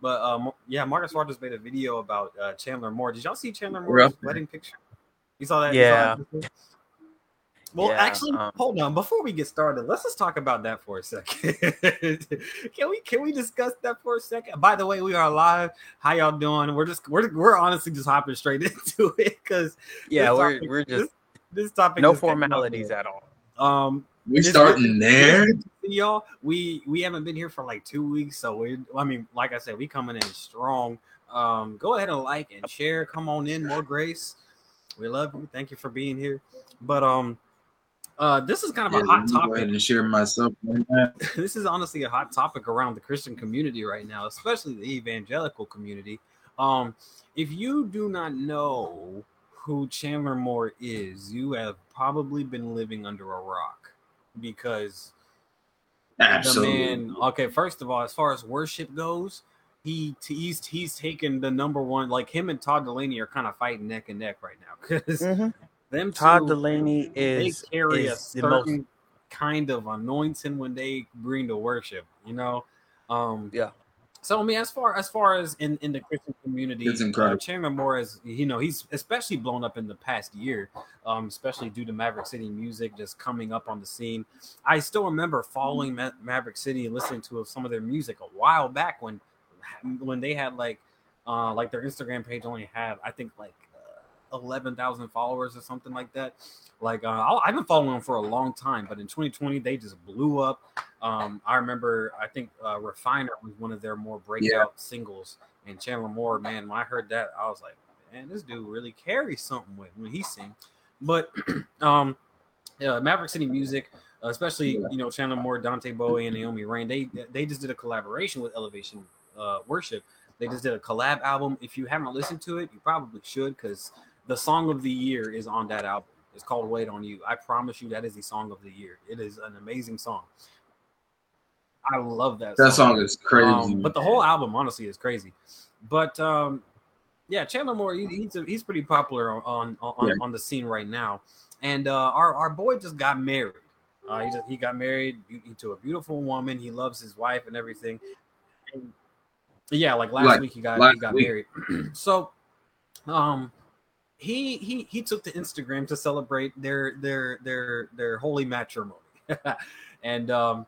But um, yeah, Marcus Rogers made a video about uh, Chandler Moore. Did y'all see Chandler Moore's wedding picture? You saw that? Yeah. Saw that well, yeah, actually, um, hold on. Before we get started, let's just talk about that for a second. can we can we discuss that for a second? By the way, we are live. How y'all doing? We're just we're we're honestly just hopping straight into it because yeah, we're topic, we're just this, this topic no formalities at all. Um, we starting there, y'all. We we haven't been here for like two weeks, so we. I mean, like I said, we coming in strong. Um, go ahead and like and share. Come on in, more grace. We love you. Thank you for being here. But um, uh, this is kind of yeah, a hot topic. and share myself. this is honestly a hot topic around the Christian community right now, especially the evangelical community. Um, if you do not know who Chandler Moore is, you have probably been living under a rock because Absolutely. the man. Okay, first of all, as far as worship goes, he he's he's taken the number one. Like him and Todd Dulaney are kind of fighting neck and neck right now because mm-hmm. Them Todd two, Dulaney is they carry is a certain most... kind of anointing when they bring to worship. You know, um, yeah. So I mean, as far as far as in, in the Christian community, uh, Chandler Moore is you know he's especially blown up in the past year, um, especially due to Maverick City music just coming up on the scene. I still remember following Ma- Maverick City and listening to some of their music a while back when when they had like uh, like their Instagram page only had I think like 11,000 followers or something like that. Like uh, I've been following them for a long time, but in 2020 they just blew up. Um, I remember I think uh, Refiner was one of their more breakout yeah. singles, and Chandler Moore. Man, when I heard that, I was like, man, this dude really carries something with when he sings. But um, uh, Maverick City Music, especially you know Chandler Moore, Dante Bowie, and Naomi Raine, they they just did a collaboration with Elevation uh, Worship. They just did a collab album. If you haven't listened to it, you probably should because the song of the year is on that album. It's called Wait on You. I promise you that is the song of the year. It is an amazing song. I love that. That song, song is crazy. Um, but the whole album, honestly, is crazy. But um, yeah, Chandler Moore, he, he's a, he's pretty popular on on, yeah. on the scene right now. And uh, our our boy just got married. Uh, he just, he got married to a beautiful woman. He loves his wife and everything. And yeah, like last like, week he got he got week. married. so, um, he he he took to Instagram to celebrate their their their their holy matrimony, and um,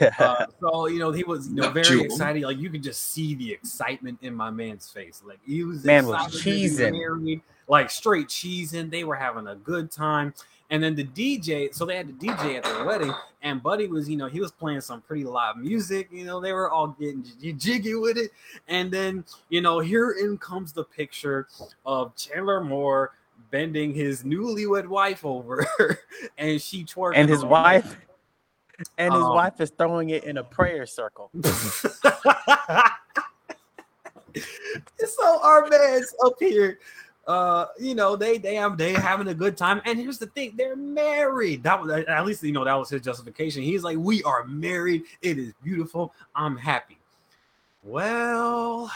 uh, so you know he was you know very excited. Like you could just see the excitement in my man's face. Like he was man was cheesing, like straight cheesing. They were having a good time. And then the DJ, so they had the DJ at their wedding, and Buddy was, you know, he was playing some pretty live music. You know, they were all getting jiggy with it. And then, you know, here in comes the picture of Chandler Moore bending his newlywed wife over, and she twerking. And his wife, and his um, wife is throwing it in a prayer circle. so our man's up here uh, you know, they they have they having a good time. And here's the thing, they're married. That was at least you know that was his justification. He's like, we are married. It is beautiful. I'm happy. Well,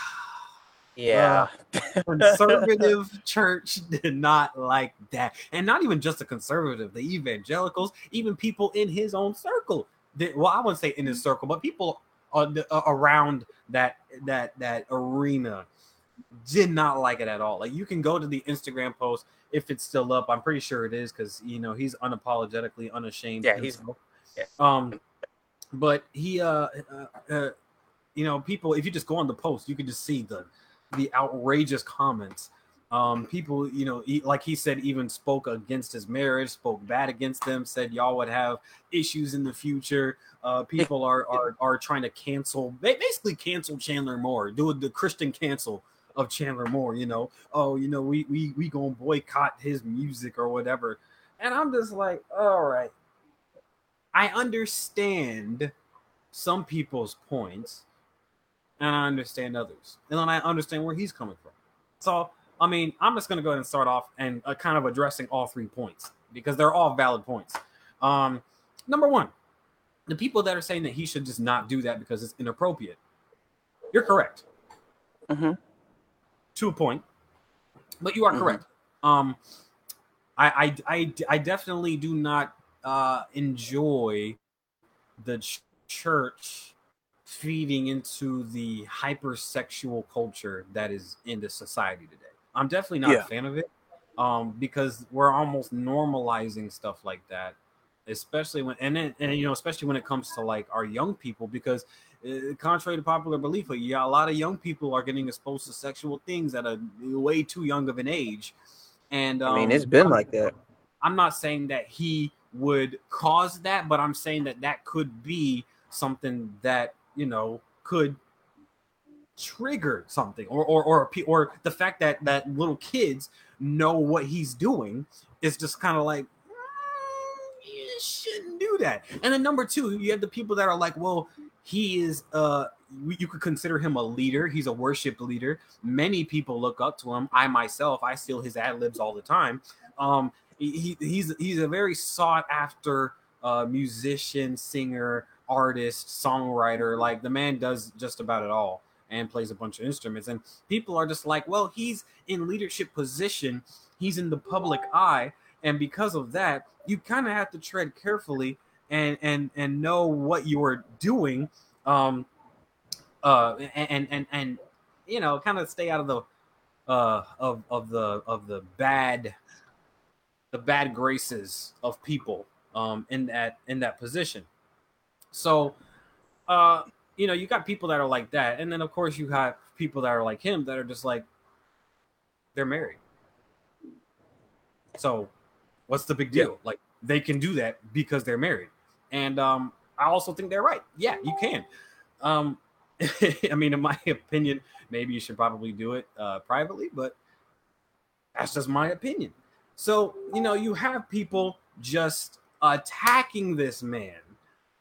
yeah, uh, conservative church did not like that, and not even just the conservative, the evangelicals, even people in his own circle. Did, well, I wouldn't say in his circle, but people uh, around that that that arena did not like it at all. Like you can go to the Instagram post if it's still up. I'm pretty sure it is because you know he's unapologetically unashamed. Yeah, he's yeah. um, but he uh, uh, uh, you know, people if you just go on the post, you can just see the the outrageous comments. Um, people, you know, he, like he said, even spoke against his marriage, spoke bad against them, said y'all would have issues in the future. Uh, people are are are trying to cancel, basically cancel Chandler Moore, do the Christian cancel of Chandler Moore, you know, oh, you know, we we we gonna boycott his music or whatever. And I'm just like, all right. I understand some people's points, and I understand others. And then I understand where he's coming from. So, I mean, I'm just gonna go ahead and start off and uh, kind of addressing all three points because they're all valid points. Um, number one, the people that are saying that he should just not do that because it's inappropriate. You're correct. Mm-hmm to a point, but you are mm-hmm. correct. Um, I, I, I, I definitely do not uh, enjoy the ch- church feeding into the hypersexual culture that is in the society today. I'm definitely not yeah. a fan of it um, because we're almost normalizing stuff like that, especially when and, then, and you know especially when it comes to like our young people because uh, contrary to popular belief, yeah, a lot of young people are getting exposed to sexual things at a way too young of an age. And um, I mean, it's been I'm, like that. I'm not saying that he would cause that, but I'm saying that that could be something that you know could trigger something, or or or or the fact that that little kids know what he's doing is just kind of like mm, you shouldn't do that. And then number two, you have the people that are like, well, he is uh you could consider him a leader. He's a worship leader. Many people look up to him. I myself, I steal his ad libs all the time. Um, he, he's he's a very sought after uh, musician, singer, artist, songwriter. Like the man does just about it all and plays a bunch of instruments. And people are just like, well, he's in leadership position. He's in the public eye, and because of that, you kind of have to tread carefully and and and know what you are doing um uh and and and you know kind of stay out of the uh of of the of the bad the bad graces of people um in that in that position. So uh you know you got people that are like that and then of course you have people that are like him that are just like they're married. So what's the big deal? Yeah. like they can do that because they're married and um, I also think they're right. Yeah, you can. Um, I mean, in my opinion, maybe you should probably do it uh, privately, but that's just my opinion. So, you know, you have people just attacking this man.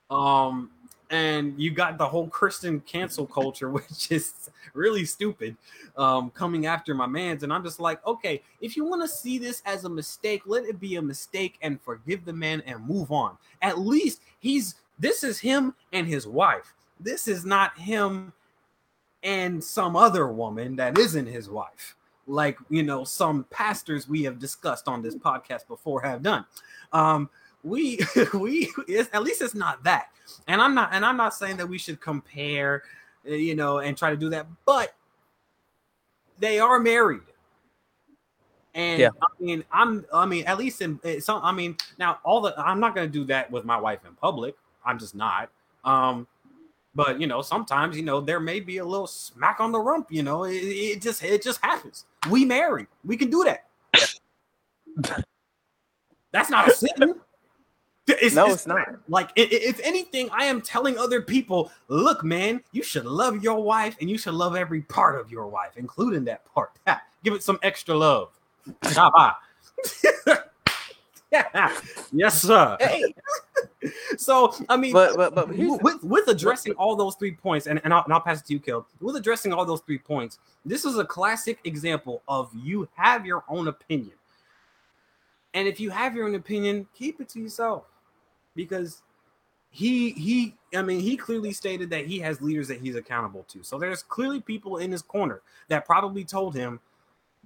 Um, and you got the whole Christian cancel culture, which is really stupid, um, coming after my man's. And I'm just like, okay, if you want to see this as a mistake, let it be a mistake and forgive the man and move on. At least he's this is him and his wife. This is not him and some other woman that isn't his wife. Like, you know, some pastors we have discussed on this podcast before have done. Um, we we at least it's not that and i'm not and i'm not saying that we should compare uh, you know and try to do that but they are married. And yeah. i mean i'm i mean at least in eh, some i mean now all the i'm not going to do that with my wife in public. I'm just not. Um but you know sometimes you know there may be a little smack on the rump you know it, it just it just happens. We marry we can do that. That's not a sin it's, no, it's, it's not. Like, if anything, I am telling other people, look, man, you should love your wife and you should love every part of your wife, including that part. Give it some extra love. yes, sir. Hey. so, I mean, but, but, but with, with addressing all those three points, and, and, I'll, and I'll pass it to you, Kill. With addressing all those three points, this is a classic example of you have your own opinion. And if you have your own opinion, keep it to yourself because he he I mean he clearly stated that he has leaders that he's accountable to. So there's clearly people in his corner that probably told him,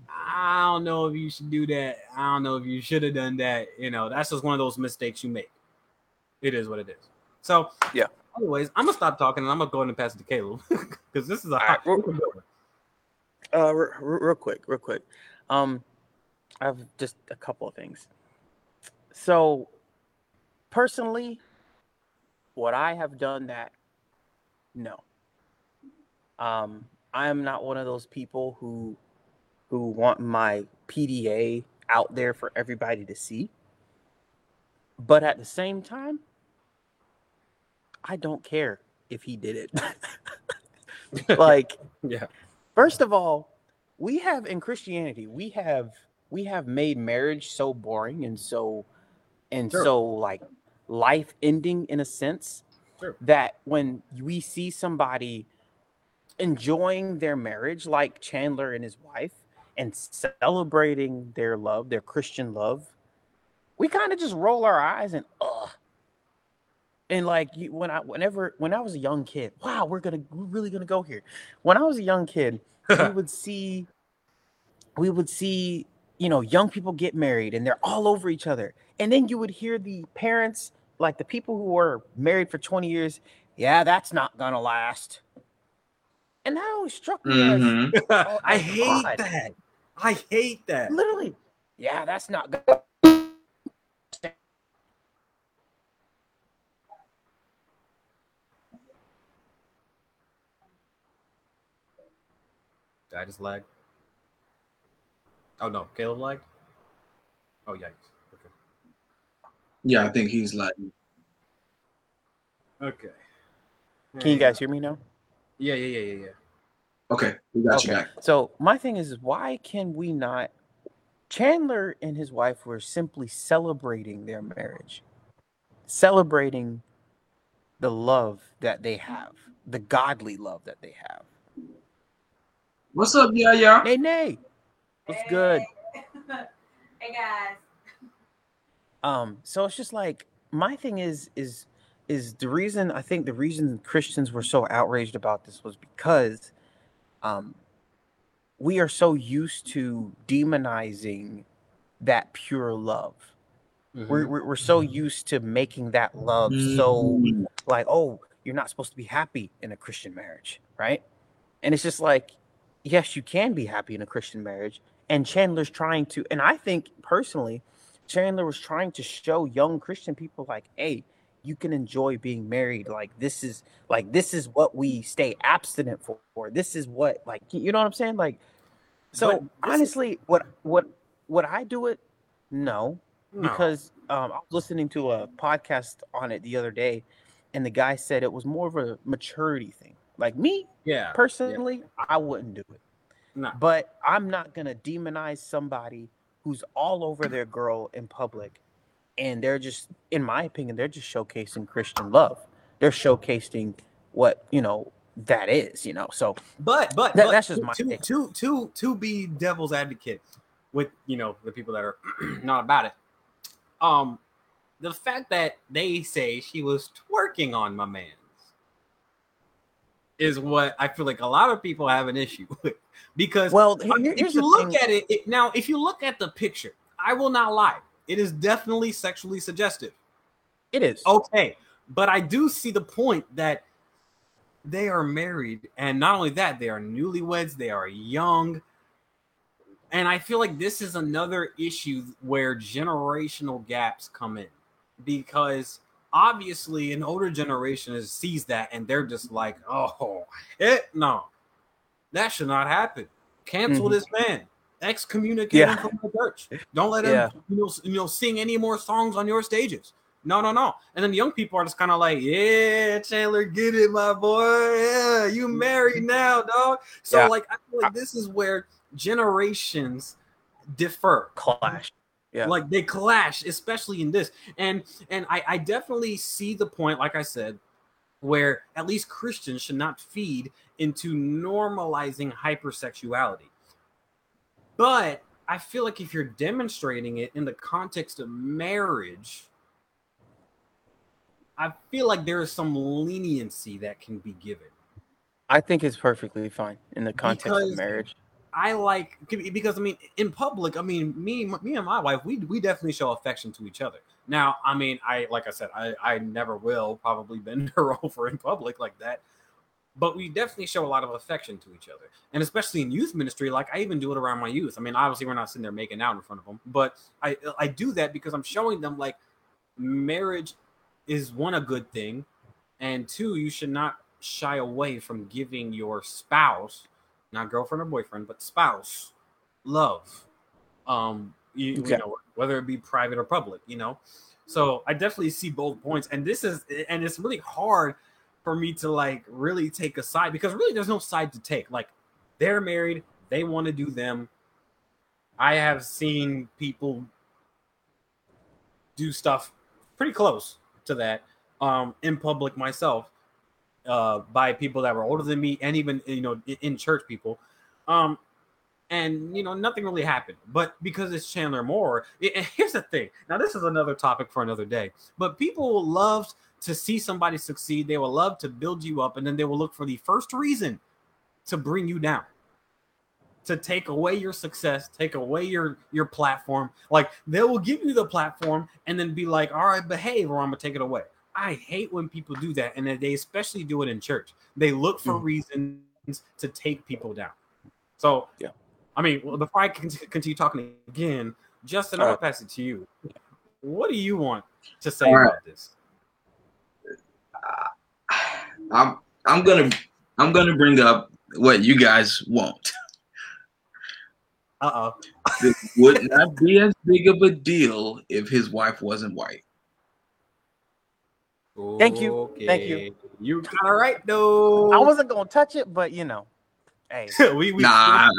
I don't know if you should do that. I don't know if you should have done that. You know, that's just one of those mistakes you make. It is what it is. So yeah. Anyways, I'm gonna stop talking and I'm gonna go ahead and pass it to Caleb because this is a hot. Right, real, uh, real, real quick, real quick. Um, I have just a couple of things. So personally, would I have done that? No. Um, I am not one of those people who who want my PDA out there for everybody to see. But at the same time, I don't care if he did it. like, yeah. First of all, we have in Christianity, we have we have made marriage so boring and so and sure. so like life ending in a sense sure. that when we see somebody enjoying their marriage like Chandler and his wife and celebrating their love, their Christian love, we kind of just roll our eyes and ugh. And like when I whenever when I was a young kid, wow, we're gonna we're really gonna go here. When I was a young kid, we would see we would see you know young people get married and they're all over each other and then you would hear the parents like the people who were married for 20 years yeah, that's not gonna last. And that always struck me mm-hmm. as, oh, I hate God. that. I hate that. Literally, yeah, that's not good. Did I just lag? Oh no, Caleb lagged. Oh yikes. Okay. Yeah, I think he's lagging. Okay. Can you guys hear me now? Yeah, yeah, yeah, yeah, yeah. Okay, we got okay. you back. So my thing is, why can we not? Chandler and his wife were simply celebrating their marriage, celebrating the love that they have, the godly love that they have. What's up, yeah, yeah? Hey, nay. What's hey. good? hey guys. Um, so it's just like my thing is is is the reason I think the reason Christians were so outraged about this was because um, we are so used to demonizing that pure love. Mm-hmm. We're, we're, we're so used to making that love mm-hmm. so like, oh, you're not supposed to be happy in a Christian marriage, right? And it's just like, yes, you can be happy in a Christian marriage. And Chandler's trying to, and I think personally, Chandler was trying to show young Christian people like, hey, you can enjoy being married. Like this is like this is what we stay abstinent for. This is what like you know what i'm saying? Like so honestly is... what what would i do it? No, no. because um, i was listening to a podcast on it the other day and the guy said it was more of a maturity thing. Like me yeah. Personally yeah. i wouldn't do it no. but i'm not gonna demonize somebody who's all over their girl in public and they're just, in my opinion, they're just showcasing Christian love. They're showcasing what you know that is, you know. So, but but, that, but that's just my to, to to to be devil's advocate with you know the people that are not about it. Um, the fact that they say she was twerking on my man's is what I feel like a lot of people have an issue with because well, if you look thing. at it, it now, if you look at the picture, I will not lie it is definitely sexually suggestive. It is. Okay. But I do see the point that they are married. And not only that, they are newlyweds, they are young. And I feel like this is another issue where generational gaps come in because obviously an older generation sees that and they're just like, oh, it, no, that should not happen. Cancel mm-hmm. this man excommunicate yeah. him from the church. Don't let him, yeah. you know, you know, sing any more songs on your stages. No, no, no. And then the young people are just kind of like, yeah, Chandler, get it, my boy. Yeah, you married now, dog. So yeah. like, I feel like this is where generations differ, clash. Yeah. Like they clash, especially in this. And and I, I definitely see the point, like I said, where at least Christians should not feed into normalizing hypersexuality but I feel like if you're demonstrating it in the context of marriage, I feel like there is some leniency that can be given. I think it's perfectly fine in the context because of marriage. I like because I mean in public, I mean me me and my wife, we we definitely show affection to each other. Now, I mean, I like I said, I I never will probably bend her over in public like that but we definitely show a lot of affection to each other and especially in youth ministry like i even do it around my youth i mean obviously we're not sitting there making out in front of them but i i do that because i'm showing them like marriage is one a good thing and two you should not shy away from giving your spouse not girlfriend or boyfriend but spouse love um you, okay. you know whether it be private or public you know so i definitely see both points and this is and it's really hard for me to like really take a side because really there's no side to take. Like they're married, they want to do them. I have seen people do stuff pretty close to that um, in public myself uh, by people that were older than me and even you know in church people. Um, and you know nothing really happened but because it's chandler moore it, here's the thing now this is another topic for another day but people love to see somebody succeed. They will love to build you up, and then they will look for the first reason to bring you down, to take away your success, take away your your platform. Like they will give you the platform and then be like, "All right, behave, or I'm gonna take it away." I hate when people do that, and they especially do it in church. They look for mm. reasons to take people down. So, yeah. I mean, well, before I continue talking again, Justin, I'll pass it to you. What do you want to say right. about this? Uh, I'm I'm gonna I'm gonna bring up what you guys want. Uh oh. It would not be as big of a deal if his wife wasn't white. Thank you. Okay. Thank you. You got it though. I wasn't gonna touch it, but you know. Hey. we, we nah,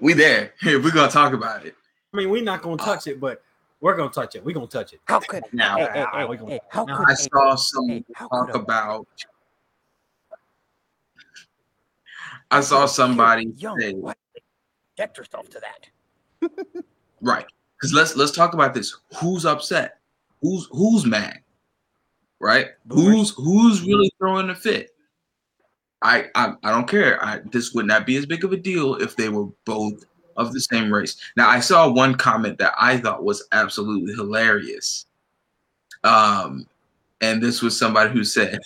we there. Here, we're gonna talk about it. I mean, we're not gonna touch it, but we're gonna touch it. We're gonna touch it. How could now? Hey, hey, hey, gonna, hey, how could, I saw some talk about. I saw somebody young, say, what? Get yourself to that. right, because let's let's talk about this. Who's upset? Who's who's mad? Right? Who's who's really throwing a fit? I, I I don't care. I, this would not be as big of a deal if they were both of the same race. Now, I saw one comment that I thought was absolutely hilarious. Um, and this was somebody who said,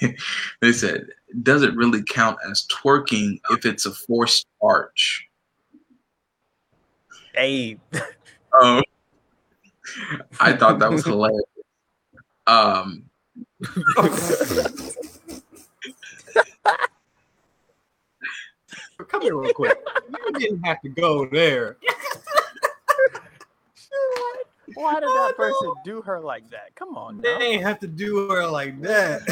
they said, does it really count as twerking if it's a forced arch? Hey. um, I thought that was hilarious. Um, Come here real quick. You didn't have to go there. Why did that person do her like that? Come on. Now. They ain't have to do her like that.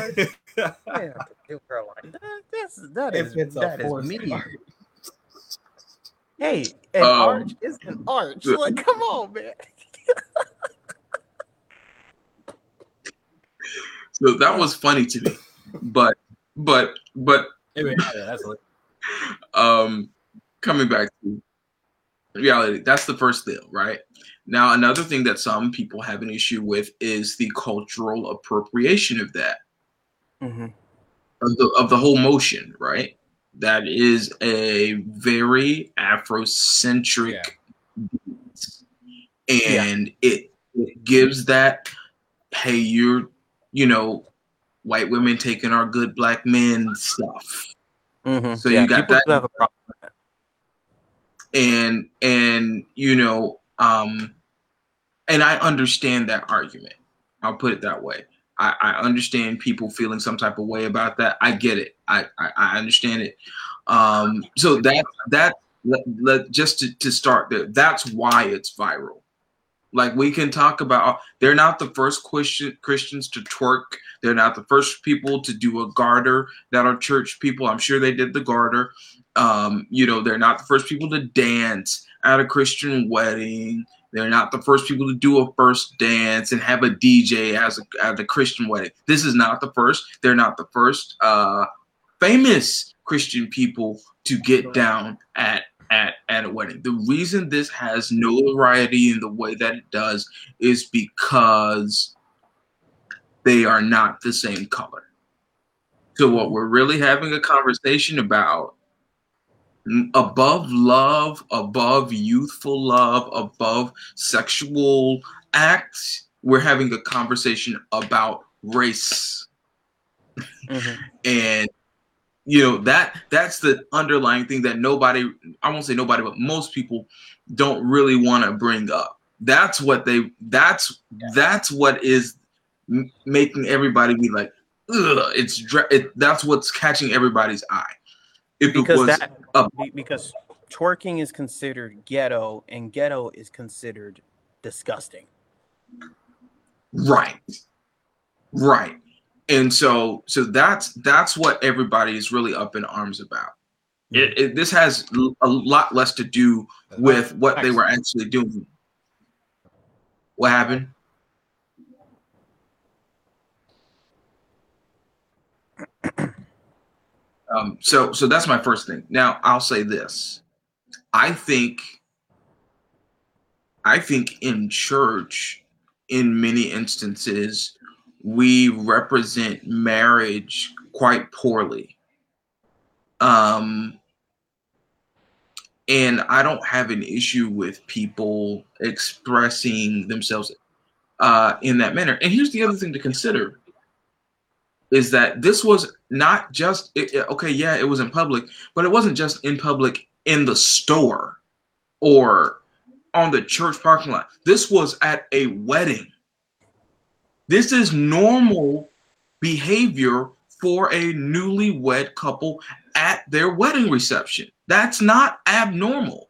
they have to do her like that. That's, that if is, it's that is me. Hey, an um, arch is an arch. Like, come on, man. so that was funny to me, but but but. Anyway, yeah, um, coming back to reality, that's the first deal, right? Now, another thing that some people have an issue with is the cultural appropriation of that, mm-hmm. of, the, of the whole motion, right? That is a very Afrocentric, yeah. and yeah. It, it gives that, hey, you're, you know, white women taking our good black men stuff Mm-hmm. So yeah, you got that. And and you know, um, and I understand that argument. I'll put it that way. I, I understand people feeling some type of way about that. I get it. I, I, I understand it. Um, so that that let, let, just to, to start there, that's why it's viral. Like we can talk about, they're not the first Christian, Christians to twerk. They're not the first people to do a garter that are church people. I'm sure they did the garter. Um, you know, they're not the first people to dance at a Christian wedding. They're not the first people to do a first dance and have a DJ as a, at a Christian wedding. This is not the first. They're not the first uh, famous Christian people to get down at at, at a wedding. The reason this has notoriety in the way that it does is because they are not the same color. So, what we're really having a conversation about above love, above youthful love, above sexual acts, we're having a conversation about race. Mm-hmm. and you know that that's the underlying thing that nobody i won't say nobody but most people don't really want to bring up. That's what they that's yeah. that's what is making everybody be like Ugh, it's it, that's what's catching everybody's eye. If because that a, because twerking is considered ghetto and ghetto is considered disgusting. Right. Right and so so that's that's what everybody is really up in arms about. It, it, this has a lot less to do with what they were actually doing. What happened? Um, so so that's my first thing. Now i'll say this. I think i think in church in many instances we represent marriage quite poorly. Um, and I don't have an issue with people expressing themselves. uh, in that manner. And here's the other thing to consider is that this was not just it, okay, yeah, it was in public, but it wasn't just in public in the store or on the church parking lot. This was at a wedding. This is normal behavior for a newlywed couple at their wedding reception. That's not abnormal.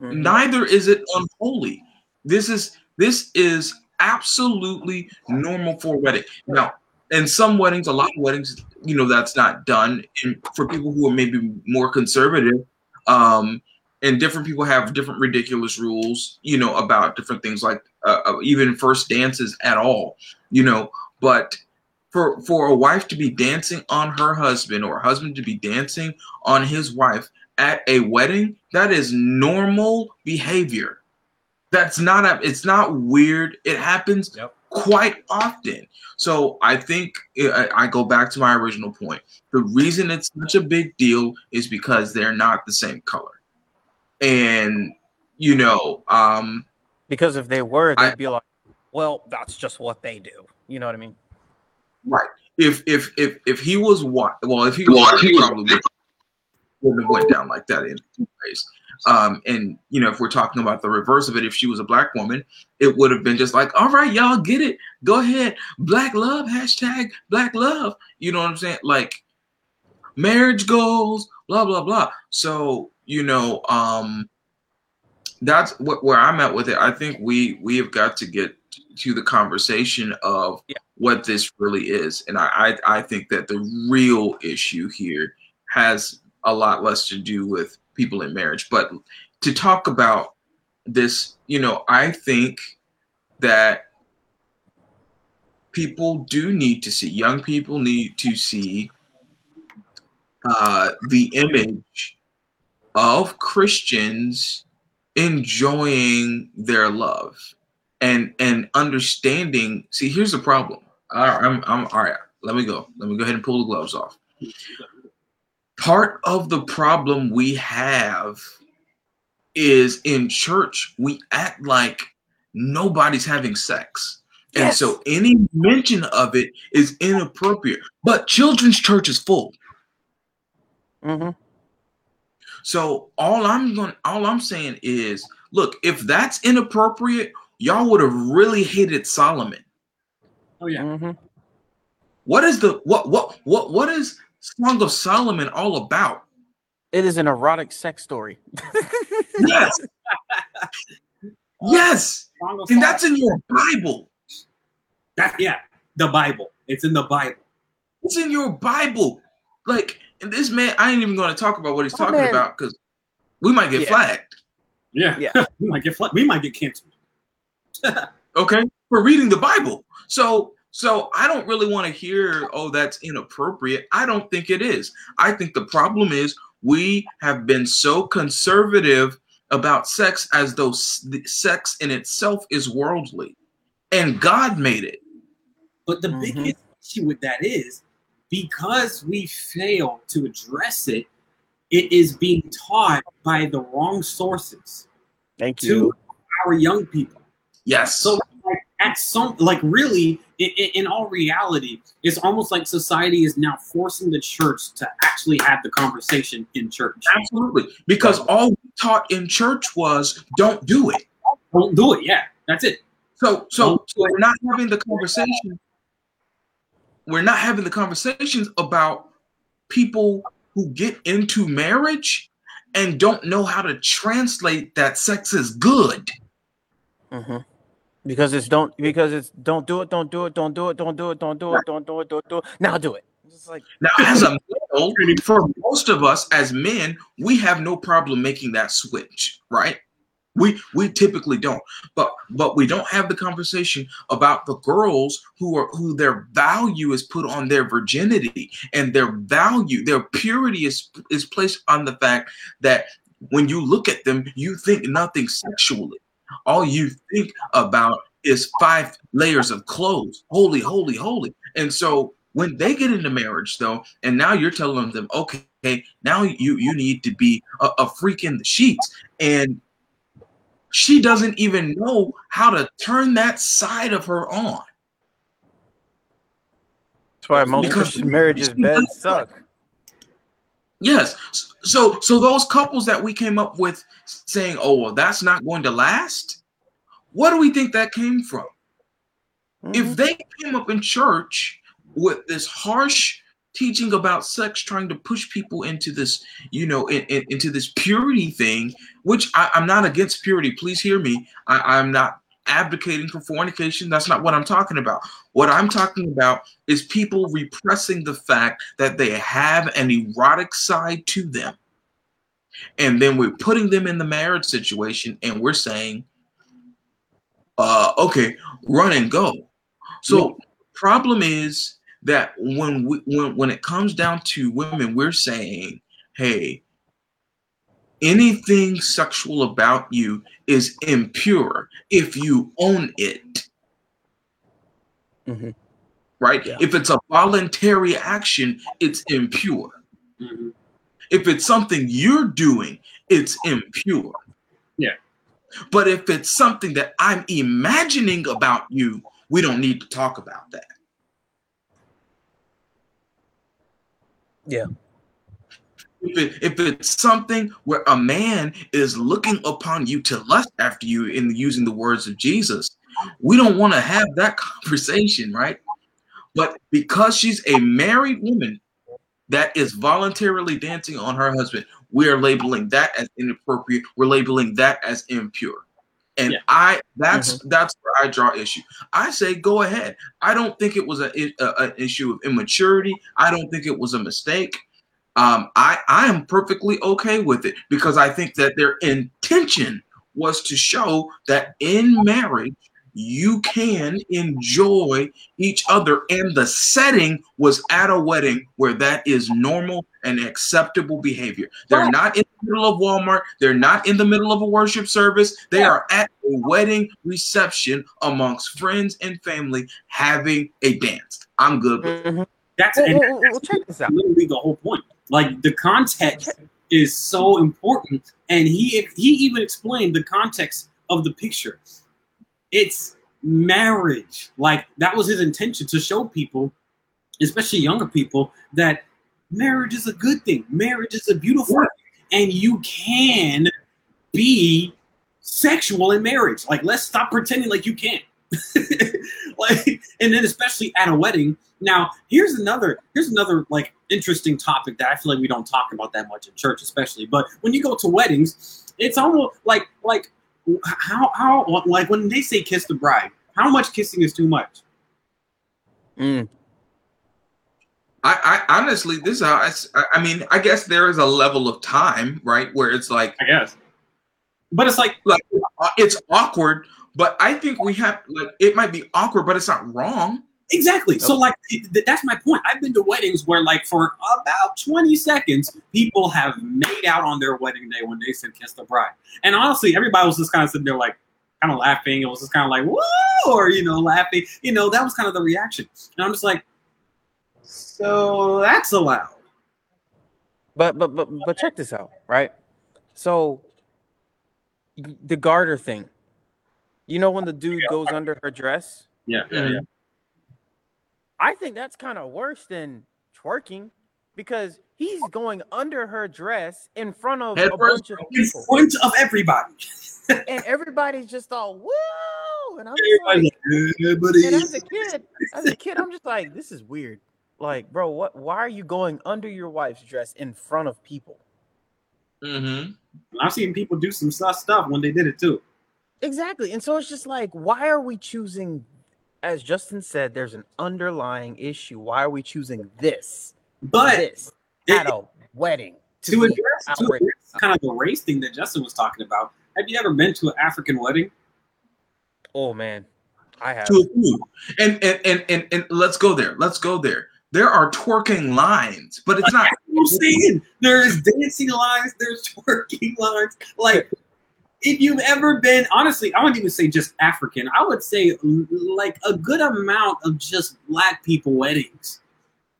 Mm-hmm. Neither is it unholy. This is this is absolutely normal for a wedding. Now, in some weddings, a lot of weddings, you know, that's not done. And for people who are maybe more conservative, um, and different people have different ridiculous rules, you know, about different things like uh, uh even first dances at all, you know. But for for a wife to be dancing on her husband or a husband to be dancing on his wife at a wedding, that is normal behavior. That's not a, it's not weird. It happens yep. quite often. So I think I, I go back to my original point. The reason it's such a big deal is because they're not the same color. And you know, um because if they were, they'd I, be like, well, that's just what they do. You know what I mean? Right. If if if if he was what well if he was white, he probably wouldn't have went down like that in ways. Um, and you know, if we're talking about the reverse of it, if she was a black woman, it would have been just like, all right, y'all get it. Go ahead. Black love, hashtag black love. You know what I'm saying? Like marriage goals, blah, blah, blah. So, you know, um, that's what where I'm at with it. I think we we have got to get to the conversation of yeah. what this really is. And I, I I think that the real issue here has a lot less to do with people in marriage. But to talk about this, you know, I think that people do need to see, young people need to see uh, the image of Christians enjoying their love and and understanding. See, here's the problem. I'm, I'm all right. Let me go. Let me go ahead and pull the gloves off part of the problem we have is in church we act like nobody's having sex yes. and so any mention of it is inappropriate but children's church is full mm-hmm. So all i'm going all i'm saying is look if that's inappropriate y'all would have really hated solomon oh yeah mm-hmm. what is the what what what what is Song of Solomon all about? It is an erotic sex story. yes. yes. And that's in your Bible. That yeah, the Bible. It's in the Bible. It's in your Bible. Like, and this man, I ain't even going to talk about what he's oh, talking man. about because we might get yeah. flagged. Yeah, yeah, we might get flagged. We might get canceled. okay, for reading the Bible. So so I don't really want to hear, oh, that's inappropriate. I don't think it is. I think the problem is we have been so conservative about sex as though sex in itself is worldly and God made it. But the mm-hmm. biggest issue with that is because we fail to address it, it is being taught by the wrong sources. Thank you. To our young people. Yes. So like, at some like really in, in, all reality, it's almost like society is now forcing the church to actually have the conversation in church. Absolutely, because all we taught in church was don't do it. Don't do it. Yeah, that's it. So, so, so we're not having the conversation. We're not having the conversations about people who get into marriage and don't know how to translate that sex is good. Mm-hmm. Because it's don't because it's don't do it, don't do it, don't do it, don't do it, don't do it, don't do it, don't do it. Now do it. It's like now as a male, for most of us as men, we have no problem making that switch, right? We we typically don't, but but we don't have the conversation about the girls who are who their value is put on their virginity and their value, their purity is is placed on the fact that when you look at them, you think nothing sexually all you think about is five layers of clothes. Holy, holy, holy. And so when they get into marriage, though, and now you're telling them, okay, now you you need to be a, a freak in the sheets. And she doesn't even know how to turn that side of her on. That's why most because marriages bed suck. Yes. So so those couples that we came up with saying, "Oh, well, that's not going to last." What do we think that came from? Mm-hmm. If they came up in church with this harsh teaching about sex, trying to push people into this, you know, in, in, into this purity thing, which I, am not against purity. Please hear me. I, I'm not advocating for fornication. That's not what I'm talking about. What I'm talking about is people repressing the fact that they have an erotic side to them. And then we're putting them in the marriage situation and we're saying, uh, okay, run and go. So problem is that when we when when it comes down to women, we're saying, hey, anything sexual about you is impure if you own it. Mm-hmm. Right? Yeah. If it's a voluntary action, it's impure. Mm-hmm. If it's something you're doing, it's impure. Yeah. But if it's something that I'm imagining about you, we don't need to talk about that. Yeah. If, it, if it's something where a man is looking upon you to lust after you in using the words of Jesus, we don't want to have that conversation, right? But because she's a married woman that is voluntarily dancing on her husband, we are labeling that as inappropriate. We're labeling that as impure. And yeah. I that's mm-hmm. that's where I draw issue. I say go ahead. I don't think it was a, an issue of immaturity. I don't think it was a mistake. Um, I I am perfectly okay with it because I think that their intention was to show that in marriage you can enjoy each other and the setting was at a wedding where that is normal and acceptable behavior they're not in middle of walmart. They're not in the middle of a worship service. They are at a wedding reception amongst friends and family having a dance. I'm good with mm-hmm. that's, well, well, well, check this out. literally the whole point. Like the context is so important and he he even explained the context of the picture. It's marriage. Like that was his intention to show people, especially younger people, that marriage is a good thing. Marriage is a beautiful thing. And you can be sexual in marriage. Like, let's stop pretending like you can't. like, and then especially at a wedding. Now, here's another here's another like interesting topic that I feel like we don't talk about that much in church, especially. But when you go to weddings, it's almost like like how how like when they say kiss the bride, how much kissing is too much? Mm. I, I honestly, this is how I, I mean, I guess there is a level of time, right, where it's like, I guess, but it's like, like uh, it's awkward. But I think we have like it might be awkward, but it's not wrong. Exactly. So like that's my point. I've been to weddings where like for about 20 seconds, people have made out on their wedding day when they said kiss the bride. And honestly, everybody was just kind of sitting there like kind of laughing. It was just kind of like, whoa, or you know, laughing. You know, that was kind of the reaction. And I'm just like, so that's allowed. But but but but check this out, right? So the garter thing. You know when the dude goes under her dress? Yeah. yeah, yeah. Mm-hmm. I think that's kind of worse than twerking because he's going under her dress in front of Head a bunch of people. In front of everybody. and everybody's just all whoa. And I'm like, and as a kid, as a kid, I'm just like, this is weird. Like, bro, what why are you going under your wife's dress in front of people? Mm-hmm. I've seen people do some stuff when they did it too. Exactly. And so it's just like, why are we choosing as Justin said, there's an underlying issue. Why are we choosing this? But this at a wedding to, to address, to address kind of the race thing that Justin was talking about. Have you ever been to an African wedding? Oh man, I have. To a. And, and and and and let's go there. Let's go there. There are twerking lines, but it's not. I'm saying there's dancing lines. There's twerking lines. Like if you've ever been, honestly, I wouldn't even say just African. I would say like a good amount of just black people weddings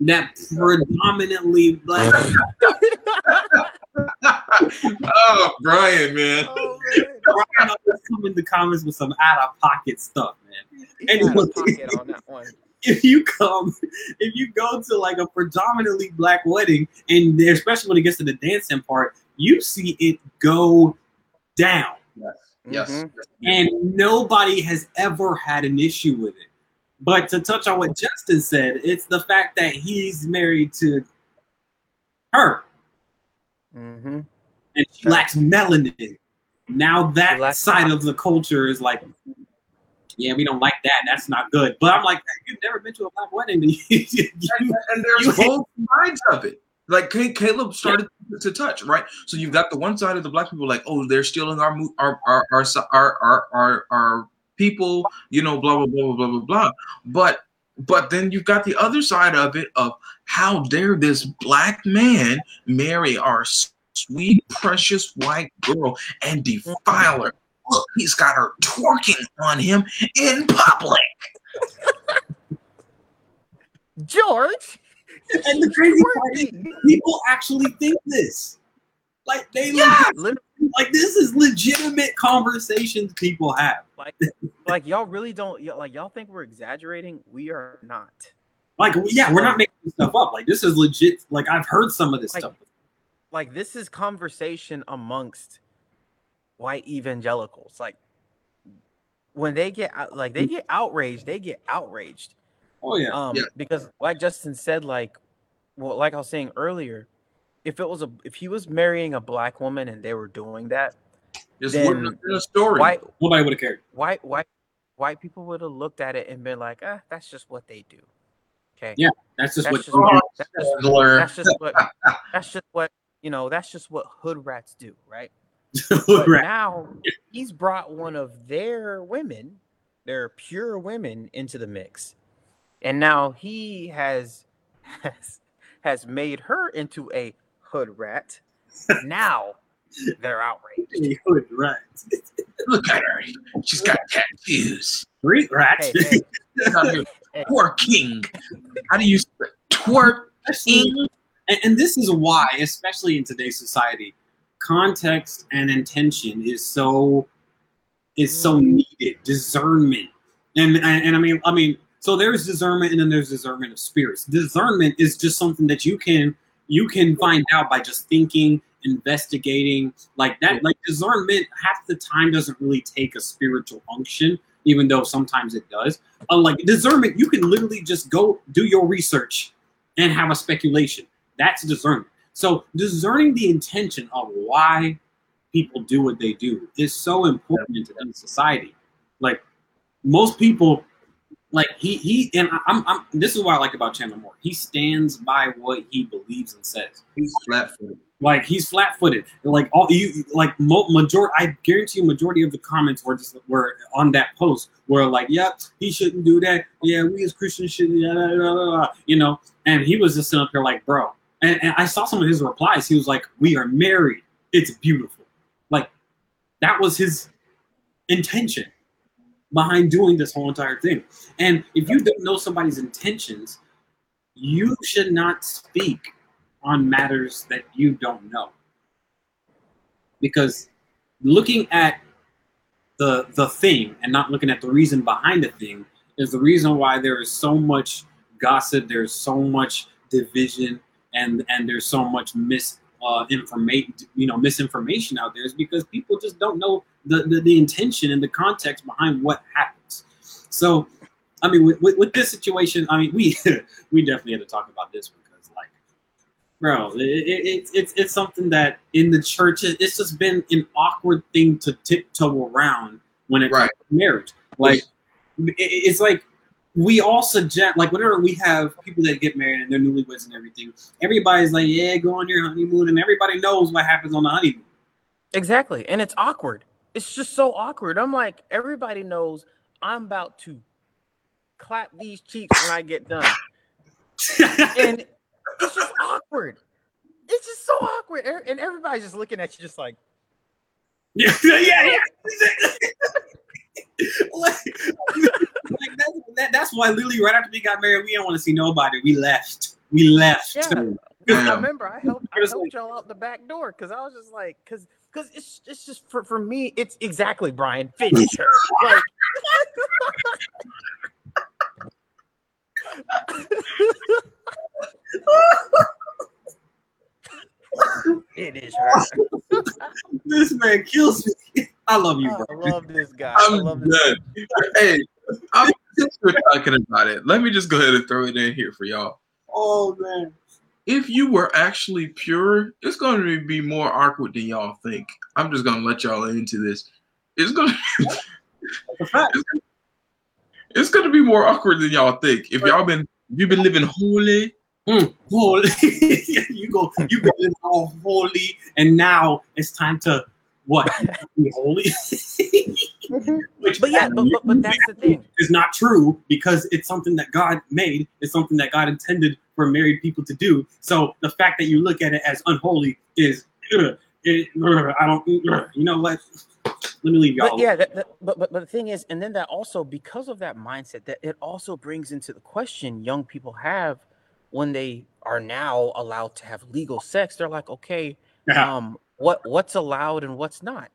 that predominantly black. oh, Brian, man. Oh, man. in the comments with some out of pocket stuff, man. Anyway, pocket on that one. If you come, if you go to like a predominantly black wedding, and especially when it gets to the dancing part, you see it go down. Yes. Yes. Mhm. And nobody has ever had an issue with it. But to touch on what Justin said, it's the fact that he's married to her Mm-hmm. and she lacks melanin. Now that lacks- side of the culture is like, yeah, we don't like that. That's not good. But I'm like, you've never been to a black wedding. You- you- and, and there's both sides of it. Like Caleb started to touch, right? So you've got the one side of the black people, like, oh, they're stealing our our our our our our, our, our people, you know, blah blah blah blah blah blah blah. But but then you've got the other side of it of how dare this black man marry our sweet precious white girl and defile her. Look, he's got her twerking on him in public. George, and the crazy part is, people actually think this. Like they Yeah. Lit- like this is legitimate conversations people have. like, like y'all really don't like y'all think we're exaggerating. We are not. Like yeah, we're not making stuff up. Like this is legit. Like I've heard some of this Like- stuff. Like this is conversation amongst white evangelicals. Like when they get out, like they get outraged, they get outraged. Oh yeah. Um, Yeah. because like Justin said, like, well, like I was saying earlier, if it was a if he was marrying a black woman and they were doing that, This Then wouldn't have been a story. white Nobody would have cared. white white white people would have looked at it and been like, ah, that's just what they do. Okay. Yeah, That's just That's what. just, that's just that's just what that's just what you know, that's just what hood rats do, right? But Right. now he's brought one of their women, their pure women, into the mix, and now he has has has made her into a hood rat. now they're outraged. Hood rat. Look at her. She's got tattoos. Street rat. Hey, hey, She's out here Hey. twerking. How do you say twerking? and, and this is why, especially in today's society, context and intention is so is so mm. needed. Discernment, and, and and I mean, I mean, so there's discernment, and then there's discernment of spirits. Discernment is just something that you can you can find out by just thinking, investigating, like that. Like discernment, half the time doesn't really take a spiritual unction, even though sometimes it does. Uh, Unlike discernment, you can literally just go do your research and have a speculation. That's discernment. So discerning the intention of why people do what they do is so important in society. Like most people, like he he and I'm, I'm this is what I like about Chandler Moore. He stands by what he believes and says. He's flat footed. Like he's flat footed. Like all you like mo- majority. I guarantee you, majority of the comments were just were on that post were like, "Yeah, he shouldn't do that. Yeah, we as Christians shouldn't." Blah, blah, blah," you know. And he was just sitting up here like, "Bro." And, and I saw some of his replies. He was like, "We are married. It's beautiful." Like that was his intention behind doing this whole entire thing. And if you don't know somebody's intentions, you should not speak on matters that you don't know. Because looking at the the thing and not looking at the reason behind the thing is the reason why there is so much gossip, there's so much division, and and there's so much mis uh, information, you know, misinformation out there is because people just don't know the, the, the intention and the context behind what happens. So, I mean, with, with, with this situation, I mean, we we definitely had to talk about this because, like, bro, it, it, it's it's it's something that in the church, it- it's just been an awkward thing to tiptoe around when it Right. comes to marriage. Like, it, it's like we all suggest, like, whenever we have people that get married and they're newlyweds and everything, everybody's like, yeah, go on your honeymoon, and everybody knows what happens on the honeymoon. Exactly. And it's awkward. It's just so awkward. I'm like, everybody knows I'm about to clap these cheeks when I get done. And it's just awkward. It's just so awkward. And everybody's just looking at you just like, Yeah, yeah, yeah. like, like that's, that, that's why literally right after we got married, we didn't want to see nobody. We left. We left. yeah. I remember I helped I helped y'all out the back door because I was just like, because because it's it's just for, for me, it's exactly Brian Fincher. like it is her. this man kills me. I love you, bro. I love this guy. I'm I love good. Hey, I'm since we're talking about it. Let me just go ahead and throw it in here for y'all. Oh man. If you were actually pure, it's going to be more awkward than y'all think. I'm just going to let y'all into this. It's going to it's going to be more awkward than y'all think. If y'all been you've been living holy, mm, holy, you go you been all holy, and now it's time to what be holy. Which, but yeah, but, but, but that's the thing. Is not true because it's something that God made. It's something that God intended for married people to do. So the fact that you look at it as unholy is, uh, it, uh, I don't, uh, you know what? Let me leave y'all. But yeah, that, that, but, but but the thing is, and then that also because of that mindset, that it also brings into the question young people have when they are now allowed to have legal sex. They're like, okay, yeah. um, what what's allowed and what's not?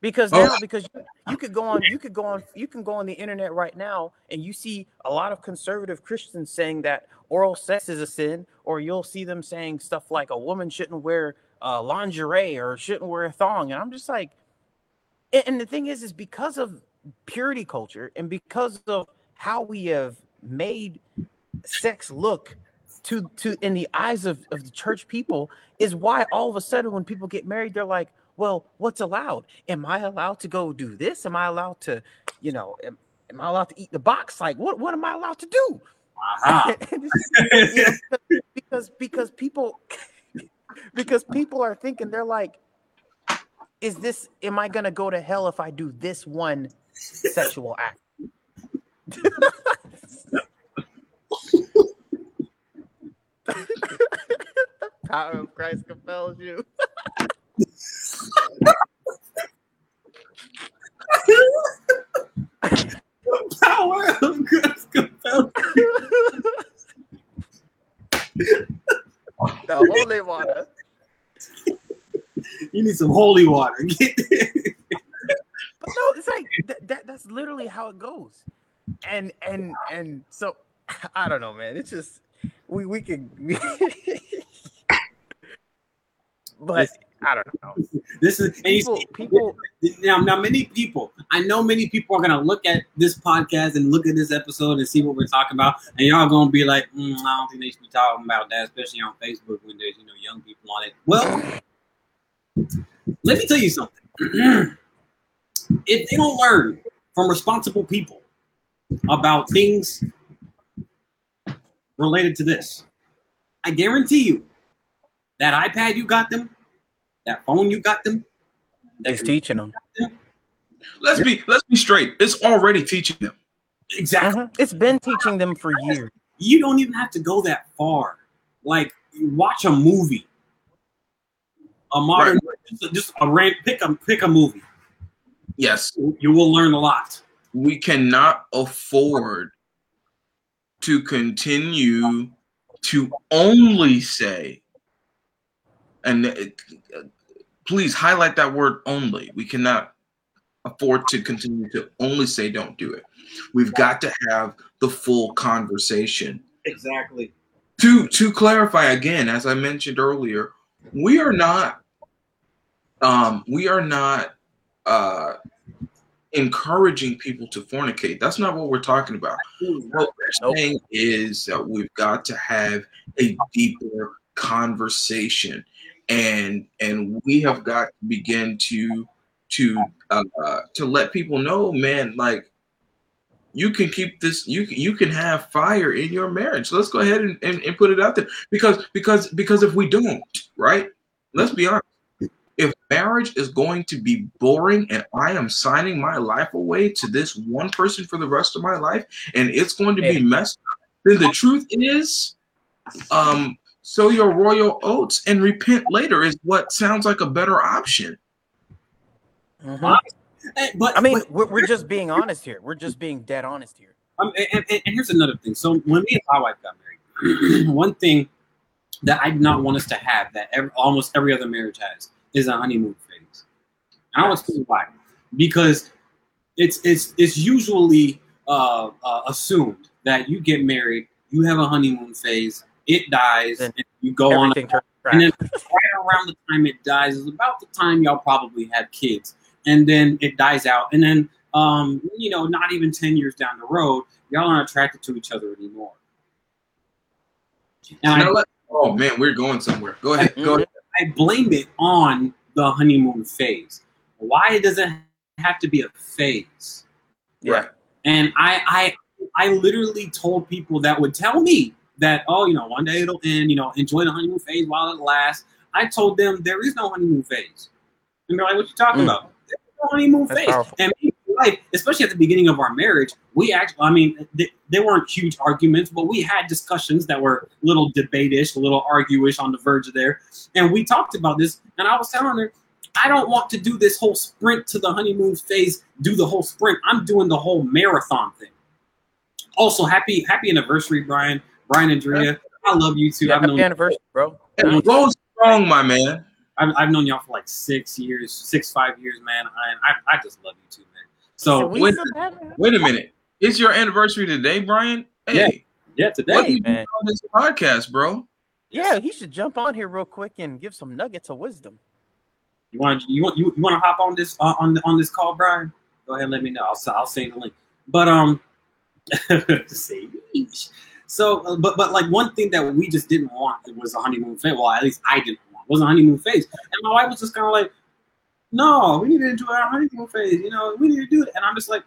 Because oh. now, because you, you could go on, you could go on, you can go on the internet right now, and you see a lot of conservative Christians saying that oral sex is a sin, or you'll see them saying stuff like a woman shouldn't wear uh, lingerie or shouldn't wear a thong, and I'm just like, and the thing is, is because of purity culture and because of how we have made sex look to to in the eyes of, of the church people is why all of a sudden when people get married they're like well, what's allowed? Am I allowed to go do this? Am I allowed to, you know, am, am I allowed to eat the box? Like, what, what am I allowed to do? Uh-huh. you know, because because people because people are thinking they're like, is this am I gonna go to hell if I do this one sexual act? Power of Christ compels you. the Power of God's compelled. the holy water. You need some holy water. But no, it's like that, that. That's literally how it goes. And and and so I don't know, man. It's just we we can. We, but I don't know. This is people. See, people now, now, many people. I know many people are gonna look at this podcast and look at this episode and see what we're talking about, and y'all gonna be like, mm, "I don't think they should be talking about that," especially on Facebook when there's you know young people on it. Well, let me tell you something. if they don't learn from responsible people about things related to this, I guarantee you that iPad you got them that phone you got them. It's teaching them. Let's be let's be straight. It's already teaching them. Exactly. Mm-hmm. It's been teaching them for years. You don't even have to go that far. Like watch a movie. A modern right. just, just a rant pick a pick a movie. Yes. You will learn a lot. We cannot afford to continue to only say and it, please highlight that word only. We cannot afford to continue to only say don't do it. We've got to have the full conversation. Exactly. To to clarify again, as I mentioned earlier, we are not um we are not uh encouraging people to fornicate. That's not what we're talking about. What we're saying is that we've got to have a deeper conversation. And and we have got to begin to to uh, to let people know, man, like you can keep this you you can have fire in your marriage. Let's go ahead and, and, and, put it out there. Because because because if we don't right? Let's be honest if marriage is going to be boring and i am signing my life away to this one person for the rest of my life and it's going to be messed up then the truth is um sow your royal oats and repent later is what sounds like a better option. Mm-hmm. But I mean, but, we're, we're just being honest here. We're just being dead honest here. Um, and, and, and, here's another thing. So when me and my wife got married, one thing that I did not want us to have that every, almost every other marriage has is a honeymoon phase. And I want to explain why. Because it's it's it's usually uh, uh, assumed that you get married, you have a honeymoon phase, it dies, and you go on. And then right around the time it dies is about the time y'all probably have kids, and then it dies out, and then um, you know, not even ten years down the road, y'all aren't attracted to each other anymore. And I, oh man, we're going somewhere. Go ahead. Go ahead. I blame it on the honeymoon phase. Why does it have to be a phase? Right. And I, I, I literally told people that would tell me that, oh, you know, one day it'll end. You know, enjoy the honeymoon phase while it lasts. I told them there is no honeymoon phase, and they're like, "What you talking mm. about?" There's no honeymoon That's phase. Powerful. And life, especially at the beginning of our marriage, we actually, I mean, they, they weren't huge arguments, but we had discussions that were a little debate-ish, a little argue-ish on the verge of there. And we talked about this, and I was telling her, I don't want to do this whole sprint to the honeymoon phase, do the whole sprint. I'm doing the whole marathon thing. Also, happy happy anniversary, Brian. Brian and Drea. I love you too. Yeah, I've known anniversary, bro. Go strong, my man. I've, I've known y'all for like six years, six, five years, man. I, I, I just love you too, man. So, wait, wait a minute. It's your anniversary today, Brian? Hey, yeah, yeah today, what man. on this podcast, bro? Yeah, he should jump on here real quick and give some nuggets of wisdom. You want you want you, you want to hop on this uh, on on this call, Brian? Go ahead, and let me know. I'll I'll send the link. But um, so uh, but but like one thing that we just didn't want was a honeymoon phase. Well, at least I didn't want was a honeymoon phase, and my wife was just kind of like, "No, we need to enjoy our honeymoon phase. You know, we need to do it." And I'm just like,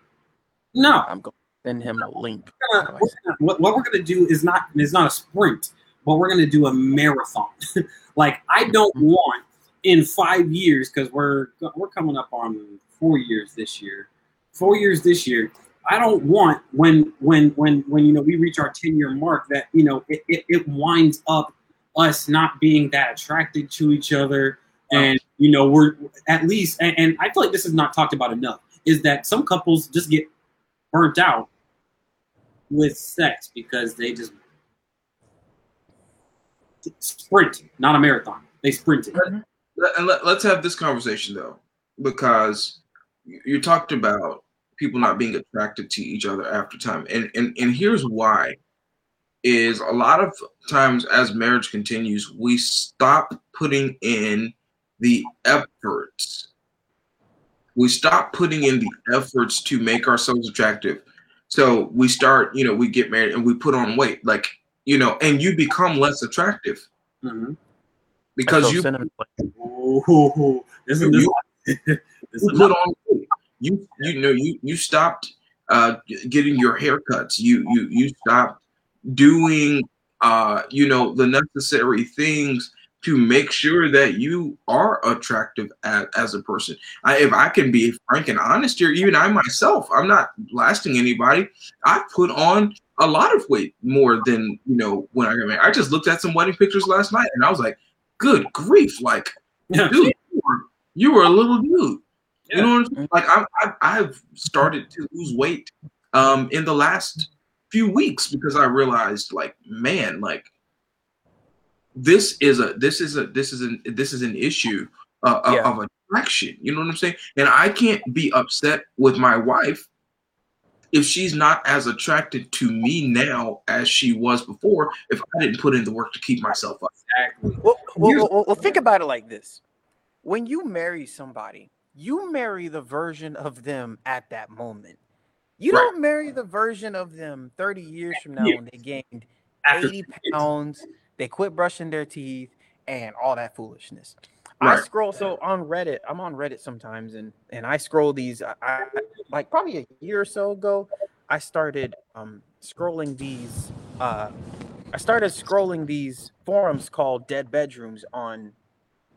"No." I'm going to send him a link. We're gonna, we're gonna, what, what we're gonna do is not is not a sprint, but we're gonna do a marathon. like I don't mm-hmm. want in five years, because we're we're coming up on four years this year. Four years this year. I don't want when when when when you know we reach our 10 year mark that you know it, it, it winds up us not being that attracted to each other and you know we're at least and, and, I feel like this is not talked about enough is that some couples just get burnt out with sex because they just sprint, not a marathon. They sprinted. And let, us have this conversation though, because you talked about people not being attracted to each other after time, and and and here's why: is a lot of times as marriage continues, we stop putting in the efforts. We stop putting in the efforts to make ourselves attractive. So we start, you know, we get married and we put on weight, like you know, and you become less attractive. Mm-hmm because you, ooh, this is you, you put on weight. you you know you you stopped uh, getting your haircuts. You you you stopped doing uh, you know the necessary things to make sure that you are attractive as, as a person. I, if I can be frank and honest here, even I myself, I'm not blasting anybody. I put on a lot of weight more than you know when I got married. I just looked at some wedding pictures last night and I was like, good grief, like, yeah. dude, you were, you were, a little dude. Yeah. You know what I'm saying? Like, I, I, I've started to lose weight um, in the last few weeks because I realized, like, man, like, this is a this is a this is an this is an issue uh, yeah. of attraction. You know what I'm saying? And I can't be upset with my wife if she's not as attracted to me now as she was before if I didn't put in the work to keep myself up. Exactly. Well, well, well, well, think about it like this: when you marry somebody, you marry the version of them at that moment. You right. don't marry the version of them 30 years from now when they gained 80 pounds, they quit brushing their teeth, and all that foolishness. Right. I scroll so on Reddit. I'm on Reddit sometimes, and and I scroll these. I, I like probably a year or so ago. I started um scrolling these. Uh, I started scrolling these forums called Dead Bedrooms on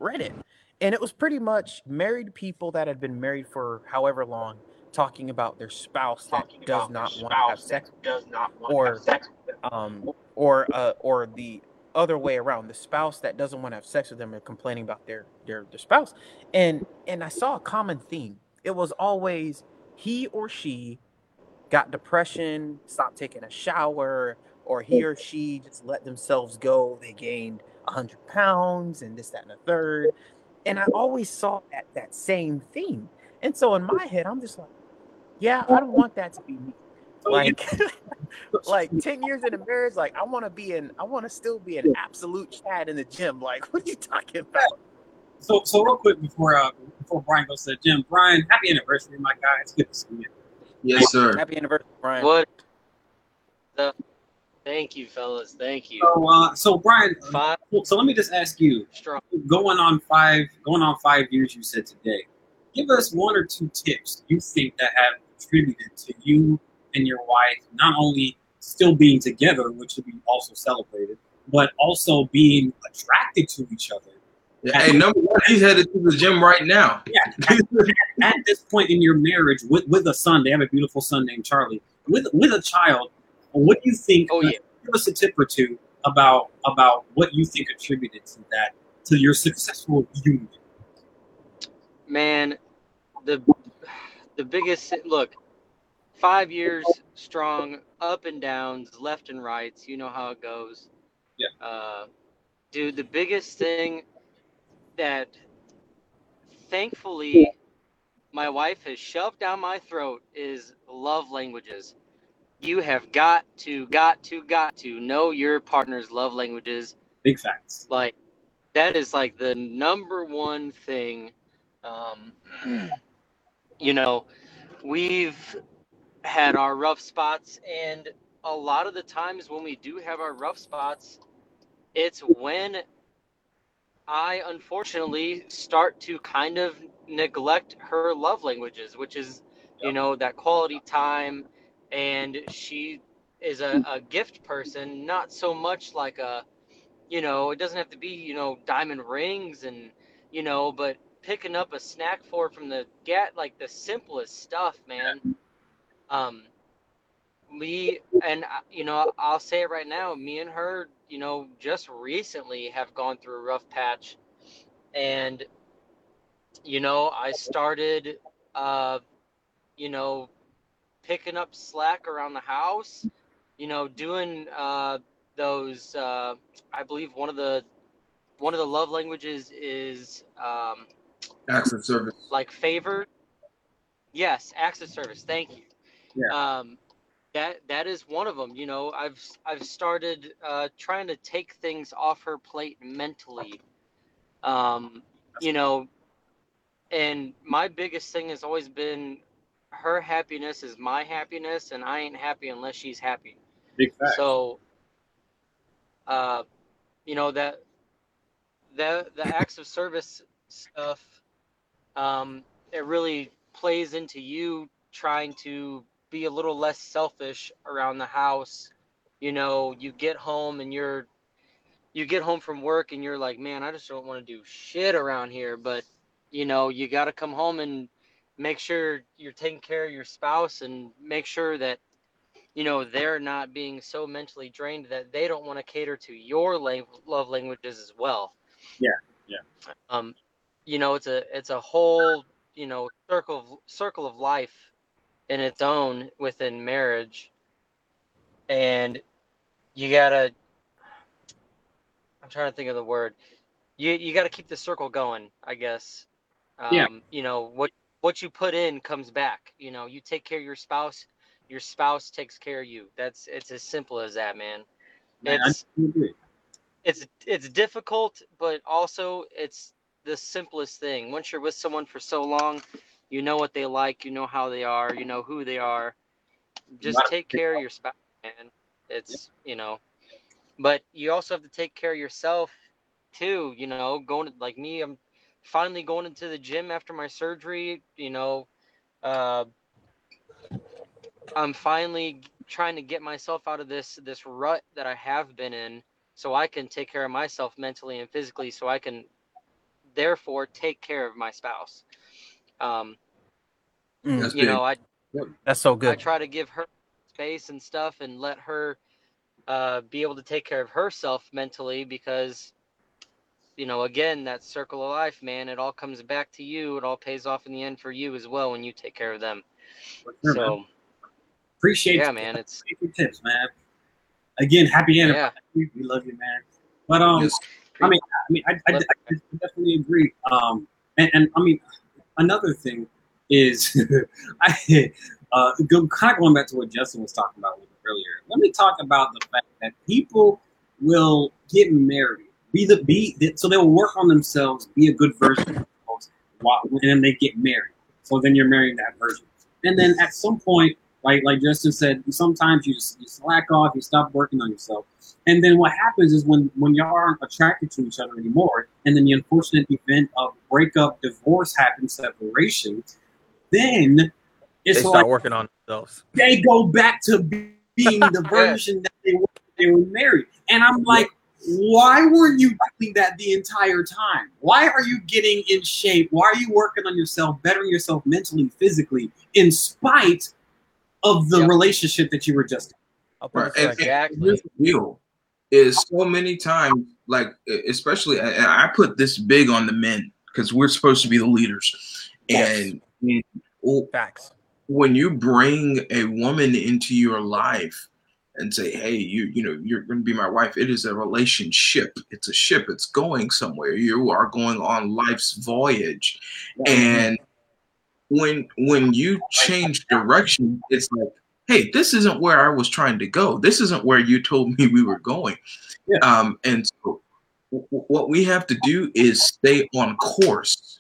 Reddit, and it was pretty much married people that had been married for however long talking about their spouse that does not want to have sex, does not want or sex, um, or uh, or the other way around the spouse that doesn't want to have sex with them and complaining about their their their spouse and and i saw a common theme it was always he or she got depression stopped taking a shower or he or she just let themselves go they gained 100 pounds and this, that, and the third. And I always saw that that same theme. And so in my head, I'm just like, yeah, I don't want that to be me. Like, like 10 years in a marriage, like I want to be in, I want to still be an absolute Chad in the gym. Like, what are you talking about? So, so real quick before uh before Brian goes to the gym, Brian, happy anniversary, my guy. It's good to see you. Yes, sir. Happy anniversary, Brian. What? The, thank you, fellas. Thank you. So, uh, so Brian, five. So let me just ask you, Strong. going on five, going on five years, you said today. Give us one or two tips you think that have contributed to you and your wife not only still being together, which should be also celebrated, but also being attracted to each other. Yeah, hey, number one, he's headed to the gym right now. Yeah, at, at, this point in your marriage, with with a son, they have a beautiful son named Charlie. With with a child, what do you think? Oh yeah, give us a tip or two about about what you think attributed to that to your successful union. Man, the the biggest look five years strong, up and downs, left and rights. You know how it goes. Yeah. Uh, dude, the biggest thing that thankfully my wife has shoved down my throat is love languages. You have got to, got to, got to know your partner's love languages. Big facts. Like, that is like the number one thing. Um, you know, we've had our rough spots and a lot of the times when we do have our rough spots it's when i unfortunately start to kind of neglect her love languages which is you know that quality time and she is a, a gift person not so much like a you know it doesn't have to be you know diamond rings and you know but picking up a snack for from the get like the simplest stuff man um, we and uh, you know I'll say it right now. Me and her, you know, just recently have gone through a rough patch, and you know I started, uh, you know, picking up slack around the house. You know, doing uh, those. Uh, I believe one of the one of the love languages is um, acts of service, like favor. Yes, acts of service. Thank you. Yeah. Um, that that is one of them. You know, I've I've started uh, trying to take things off her plate mentally. Um, you know, and my biggest thing has always been her happiness is my happiness, and I ain't happy unless she's happy. Big fact. So, uh, you know that the the acts of service stuff, um, it really plays into you trying to be a little less selfish around the house. You know, you get home and you're you get home from work and you're like, "Man, I just don't want to do shit around here." But, you know, you got to come home and make sure you're taking care of your spouse and make sure that you know they're not being so mentally drained that they don't want to cater to your love languages as well. Yeah. Yeah. Um you know, it's a it's a whole, you know, circle of circle of life in its own within marriage. And you gotta i'm trying to think of the word. You you gotta keep the circle going i guess. Um, yeah. you know what what you put in comes back. You know you take care of your spouse your spouse takes care of you. That's it's as simple as that man, man it's it's it's difficult but also it's the simplest thing. Once you're with someone for so long you know what they like. You know how they are. You know who they are. Just take care of your spouse, man. It's you know, but you also have to take care of yourself too. You know, going to, like me, I'm finally going into the gym after my surgery. You know, uh, I'm finally trying to get myself out of this this rut that I have been in, so I can take care of myself mentally and physically, so I can therefore take care of my spouse. Um, mm, you know, I that's so good. I try to give her space and stuff and let her uh, be able to take care of herself mentally because you know again that circle of life man it all comes back to you it all pays off in the end for you as well when you take care of them sure, so man. appreciate yeah man it's tips man again happy anniversary yeah. we love you man but um yes. I mean, I mean, I, I, I definitely agree. Um, and, and I mean, another thing is, I uh, go, kind of going back to what Justin was talking about earlier. Let me talk about the fact that people will get married, be the be, so they will work on themselves, be a good version of themselves, and then they get married. So then you're marrying that version, and then at some point, like like Justin said, sometimes you just you slack off, you stop working on yourself, and then what happens is when when y'all aren't attracted to each other anymore, and then the unfortunate event of breakup, divorce happens, separation, then it's they start like working on themselves. They go back to being the version that they were they were married, and I'm like. Why weren't you doing that the entire time? Why are you getting in shape? Why are you working on yourself, bettering yourself mentally, physically, in spite of the yep. relationship that you were just in? Right. And, exactly. and here's deal is so many times, like especially, and I put this big on the men because we're supposed to be the leaders, yes. and, and facts. When you bring a woman into your life and say, "Hey, you you know you're going to be my wife," it is a relationship. It's a ship. It's going somewhere. You are going on life's voyage, and when when you change direction, it's like hey, this isn't where I was trying to go. This isn't where you told me we were going. Yeah. Um, and so w- what we have to do is stay on course,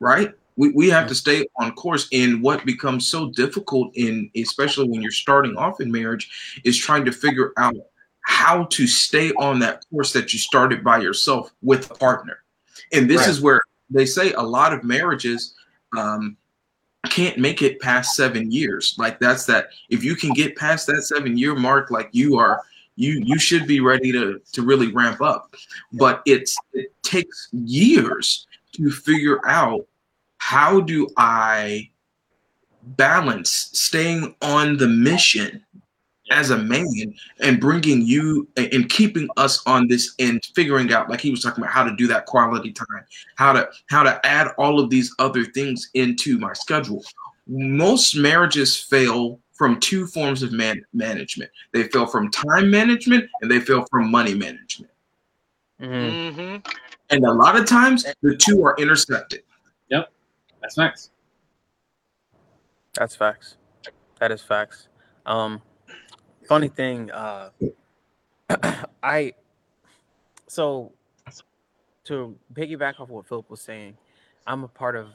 right? We, we have to stay on course in what becomes so difficult in especially when you're starting off in marriage is trying to figure out how to stay on that course that you started by yourself with a partner and this right. is where they say a lot of marriages um, can't make it past seven years. Like that's that. If you can get past that seven year mark, like you are, you you should be ready to to really ramp up. But it's it takes years to figure out how do I balance staying on the mission as a man and bringing you and keeping us on this and figuring out like he was talking about how to do that quality time how to how to add all of these other things into my schedule. Most marriages fail from two forms of man- management. They fail from time management and they fail from money management. Mm-hmm. and a lot of times the two are intersected. Yep. That's facts. That's facts. That is facts. Um funny thing, uh, I so to piggyback off what Philip was saying, I'm a part of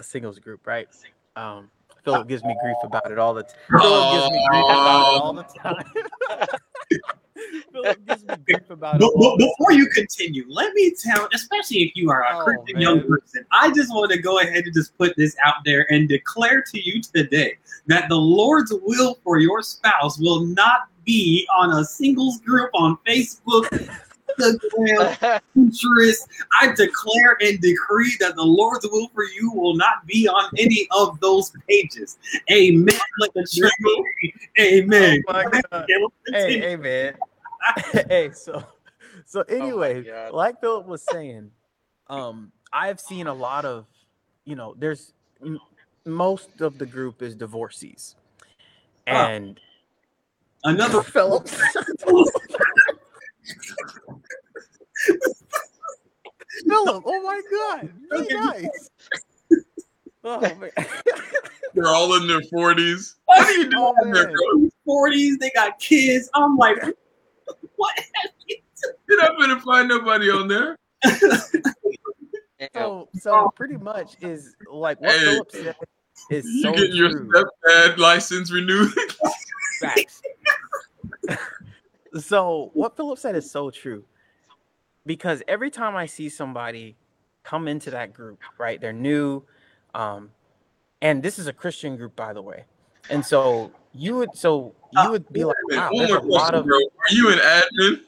a singles group, right? Um, Philip gives me grief about it all the time. Philip gives me grief about it all the time. about it. Before you continue, let me tell, especially if you are a oh, Christian young person, I just want to go ahead and just put this out there and declare to you today that the Lord's will for your spouse will not be on a singles group on Facebook. Instagram, Pinterest. I declare and decree that the Lord's will for you will not be on any of those pages. Amen. Like the. Amen. Oh hey, amen. hey, so so oh anyway, oh like Philip was saying, um, I've seen a lot of, you know, there's m- most of the group is divorcees, and another Philip. Philip, oh my god, really nice. Oh, man. They're all in their forties. What are you doing oh, in their forties? They got kids. I'm like, what You're not gonna find nobody on there. so, so pretty much is like what hey, Philip said is you so getting your stepdad license renewed. Facts. so what Philip said is so true. Because every time I see somebody come into that group, right? They're new. Um, and this is a Christian group, by the way. And so you would so you would be like, wow, there's a lot of. Bro. Are you an admin?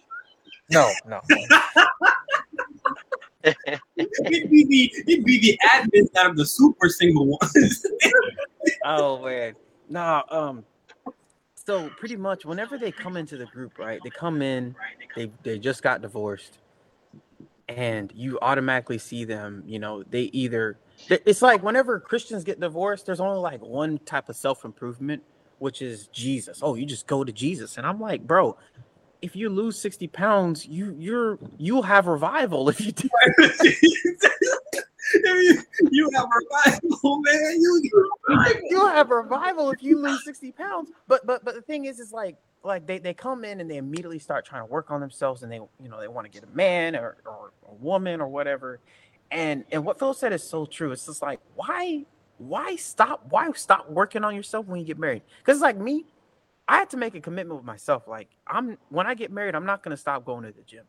No, no. it'd be the it'd be the admins out of the super single ones. oh man, nah. Um, so pretty much whenever they come into the group, right? They come in, they they just got divorced, and you automatically see them. You know, they either it's like whenever Christians get divorced, there's only like one type of self improvement which is Jesus. Oh, you just go to Jesus. And I'm like, bro, if you lose 60 pounds, you you're you'll have revival if you do. you have revival, man. You you'll have revival if you lose 60 pounds. But but but the thing is, is like like they, they come in and they immediately start trying to work on themselves and they you know they want to get a man or, or a woman or whatever. And and what Phil said is so true. It's just like why why stop why stop working on yourself when you get married? Because like me, I had to make a commitment with myself. Like I'm when I get married, I'm not gonna stop going to the gym.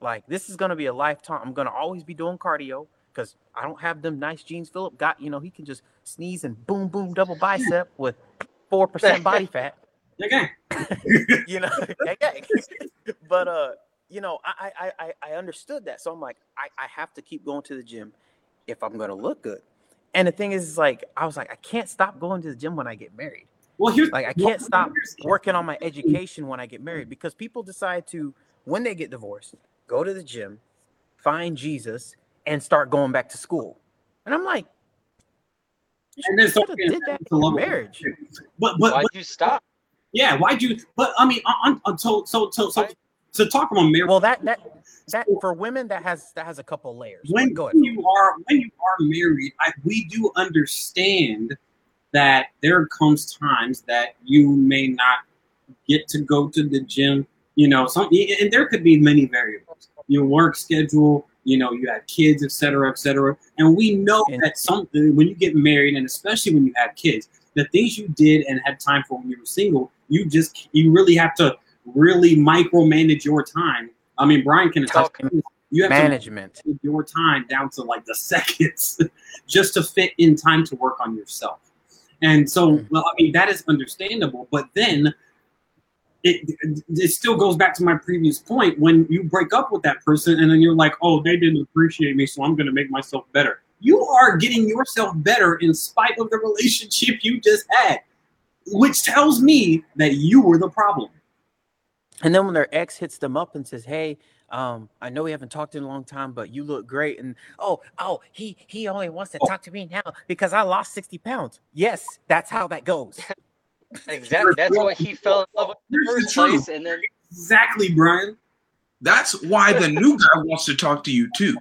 Like this is gonna be a lifetime. I'm gonna always be doing cardio because I don't have them nice genes. Philip got, you know, he can just sneeze and boom, boom, double bicep with four percent body fat. Okay. you know, okay. but uh, you know, I, I I I understood that, so I'm like, I I have to keep going to the gym if I'm gonna look good. And the thing is, like, I was like, I can't stop going to the gym when I get married. Well, here's like I can't stop working on my education when I get married because people decide to, when they get divorced, go to the gym, find Jesus, and start going back to school. And I'm like, and then start did that in marriage. But but why'd but, you stop? Yeah, why'd you? But I mean, on, on so so so so to talk about marriage. Well, that that that for women that has that has a couple layers. When, when you are when you are married, I, we do understand that there comes times that you may not get to go to the gym. You know, some and there could be many variables. Your work schedule, you know, you have kids, et cetera, et cetera. And we know and, that something when you get married, and especially when you have kids, the things you did and had time for when you were single, you just you really have to really micromanage your time. I mean, Brian can talk. You have management your time down to like the seconds, just to fit in time to work on yourself. And so, hmm. well, I mean, that is understandable. But then it, it still goes back to my previous point when you break up with that person and then you're like, oh, they didn't appreciate me, so I'm going to make myself better. You are getting yourself better in spite of the relationship you just had, which tells me that you were the problem. And then when their ex hits them up and says, hey, um, I know we haven't talked in a long time, but you look great. And oh, oh, he he only wants to oh. talk to me now because I lost 60 pounds. Yes, that's how that goes. exactly. That's why he fell in love with the first place. And then exactly, Brian. That's why the new guy wants to talk to you too.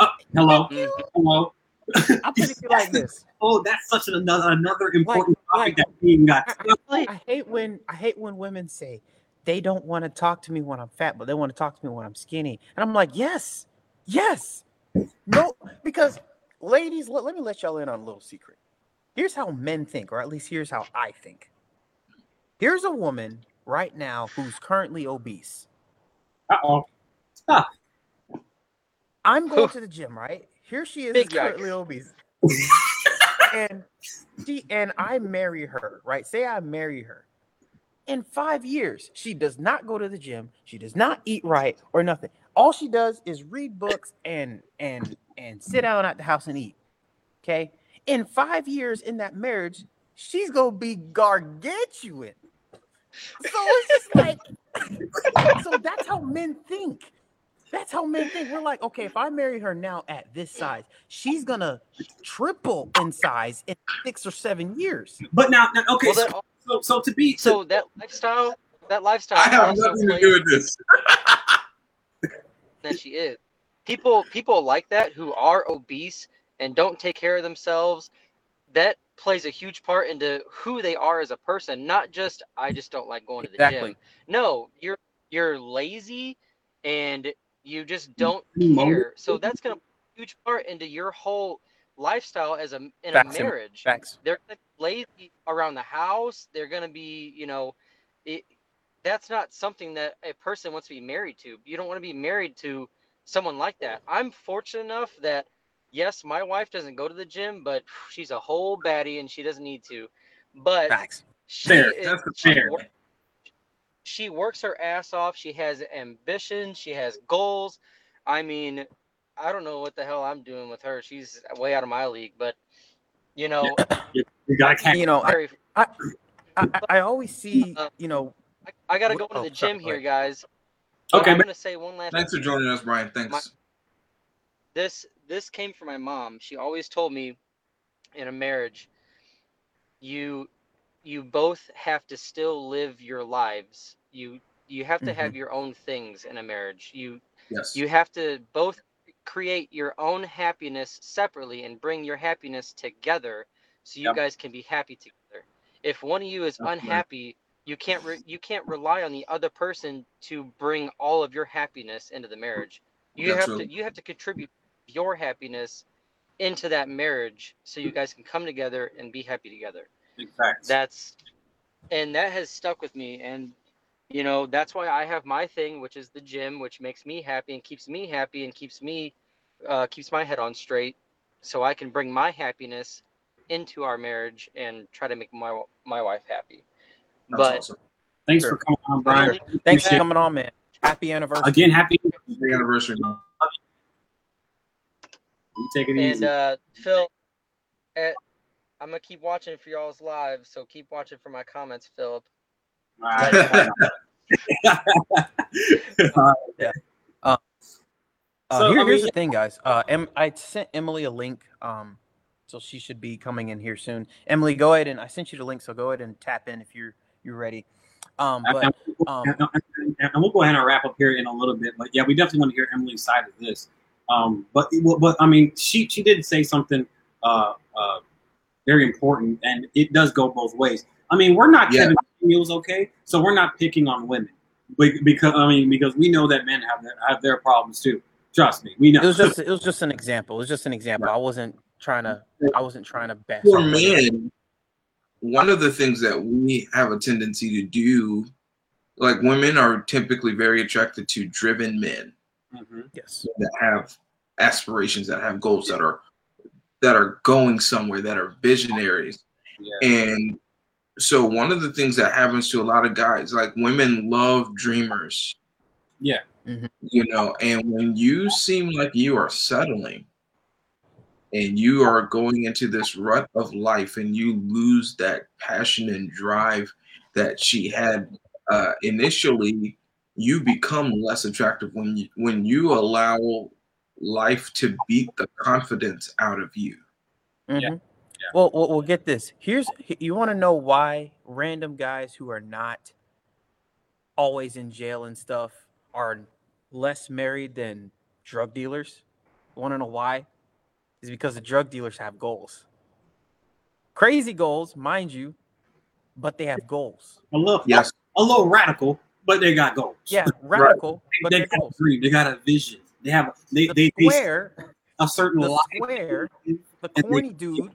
Uh, hello, mm-hmm. hello. I'll put it like this. Oh, that's such an, another another important like, topic like, that we got. I, I hate when I hate when women say they don't want to talk to me when I'm fat, but they want to talk to me when I'm skinny. And I'm like, yes, yes, no, because ladies, let, let me let y'all in on a little secret. Here's how men think, or at least here's how I think. Here's a woman right now who's currently obese. Uh-oh. Ah. I'm going to the gym, right? Here she is, Big currently obese. and she and I marry her, right? Say I marry her in five years, she does not go to the gym. She does not eat right or nothing. All she does is read books and and and sit down at the house and eat. Okay. In five years in that marriage, she's gonna be gargantuan. So it's just like, so that's how men think. That's how men think. We're like, okay, if I marry her now at this size, she's gonna triple in size in six or seven years. But now, okay, well, so, so, so to be so that lifestyle, that lifestyle. I have nothing to do with this. that she is. People, people like that who are obese and don't take care of themselves. That plays a huge part into who they are as a person. Not just I just don't like going to the gym. No, you're you're lazy and you just mm-hmm. don't care. So that's gonna huge part into your whole lifestyle as a in Facts a marriage. Facts. They're lazy around the house. They're gonna be, you know, it, that's not something that a person wants to be married to. You don't want to be married to someone like that. I'm fortunate enough that yes, my wife doesn't go to the gym, but she's a whole baddie and she doesn't need to. But Facts. She fair. Is, that's she, fair. she works her ass off. She has ambition. She has goals. I mean, I don't know what the hell I'm doing with her. She's way out of my league, but you know, you, know, I, I, I, I, always see, you know, I, I got to go to the gym here, guys. Okay, I'm gonna say one last. Thanks for joining us, Brian. Thanks. My, this this came from my mom. She always told me, in a marriage, you you both have to still live your lives. You You have to mm-hmm. have your own things in a marriage. You yes. you have to both create your own happiness separately and bring your happiness together so you yep. guys can be happy together. If one of you is That's unhappy, right. you can't re- you can't rely on the other person to bring all of your happiness into the marriage. You That's have to you have to contribute your happiness into that marriage so you guys can come together and be happy together. Exactly. That's and that has stuck with me and you know that's why i have my thing which is the gym which makes me happy and keeps me happy and keeps me uh, keeps my head on straight so i can bring my happiness into our marriage and try to make my my wife happy. That's but awesome. thanks sure. for coming on brian. Thanks for coming on man. Happy anniversary. Again happy anniversary you. Take it and, easy. and uh phil at, i'm gonna keep watching for y'all's live so keep watching for my comments philip. Yeah. Uh, uh, so, here, here's the thing, guys. Uh, em- I sent Emily a link, um, so she should be coming in here soon. Emily, go ahead and I sent you the link, so go ahead and tap in if you're you're ready. Um, but um, and we'll go ahead and wrap up here in a little bit. But yeah, we definitely want to hear Emily's side of this. Um, but but I mean, she she did say something uh, uh, very important, and it does go both ways. I mean, we're not yeah. Kevin Samuels, okay? So we're not picking on women, because I mean, because we know that men have their, have their problems too. Trust me, we know. It was just it was just an example. It was just an example. Right. I wasn't trying to I wasn't trying to bash. For men, one of the things that we have a tendency to do, like women are typically very attracted to driven men. Mm-hmm. Yes, that have aspirations, that have goals, that are that are going somewhere, that are visionaries, yeah. and so one of the things that happens to a lot of guys, like women love dreamers. Yeah. Mm-hmm. You know, and when you seem like you are settling and you are going into this rut of life and you lose that passion and drive that she had uh, initially, you become less attractive when you when you allow life to beat the confidence out of you. Mm-hmm. Yeah. Well, well, we'll get this. Here's you want to know why random guys who are not always in jail and stuff are less married than drug dealers. Want to know why? Is because the drug dealers have goals. Crazy goals, mind you, but they have goals. A little, yes, a little radical, but they got goals. Yeah, radical, right. but they, got goals. a dream. They got a vision. They have they the they, square, they a certain the square, the corny dude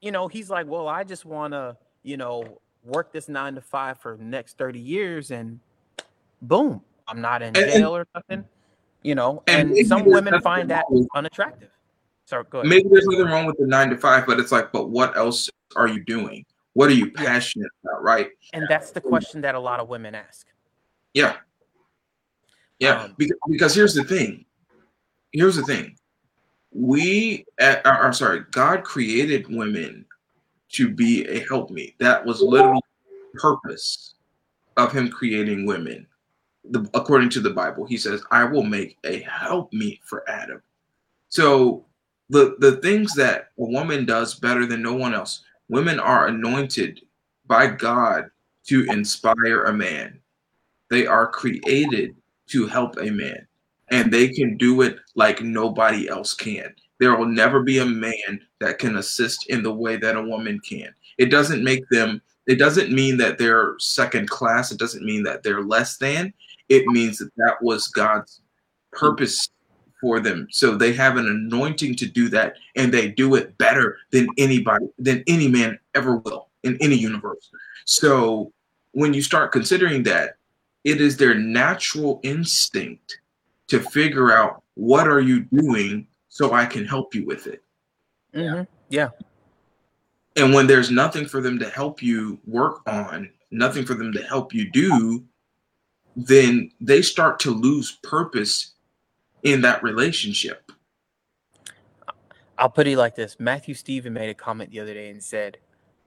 you know, he's like, well, I just want to, you know, work this nine to five for the next 30 years and boom, I'm not in jail or nothing, you know, and, and some women find that unattractive. So go ahead. Maybe there's nothing wrong with the nine to five, but it's like, but what else are you doing? What are you passionate about, right? And that's the question that a lot of women ask. Yeah. Yeah. Um, because, because here's the thing. Here's the thing we uh, I'm sorry, God created women to be a helpmeet. That was literally purpose of him creating women. The, according to the Bible, he says, I will make a helpmeet for Adam. So the the things that a woman does better than no one else, women are anointed by God to inspire a man. They are created to help a man and they can do it like nobody else can. There will never be a man that can assist in the way that a woman can. It doesn't make them, it doesn't mean that they're second class. It doesn't mean that they're less than. It means that that was God's purpose for them. So they have an anointing to do that, and they do it better than anybody, than any man ever will in any universe. So when you start considering that, it is their natural instinct to figure out what are you doing so I can help you with it. Mm-hmm. Yeah. And when there's nothing for them to help you work on, nothing for them to help you do, then they start to lose purpose in that relationship. I'll put it like this Matthew Stephen made a comment the other day and said,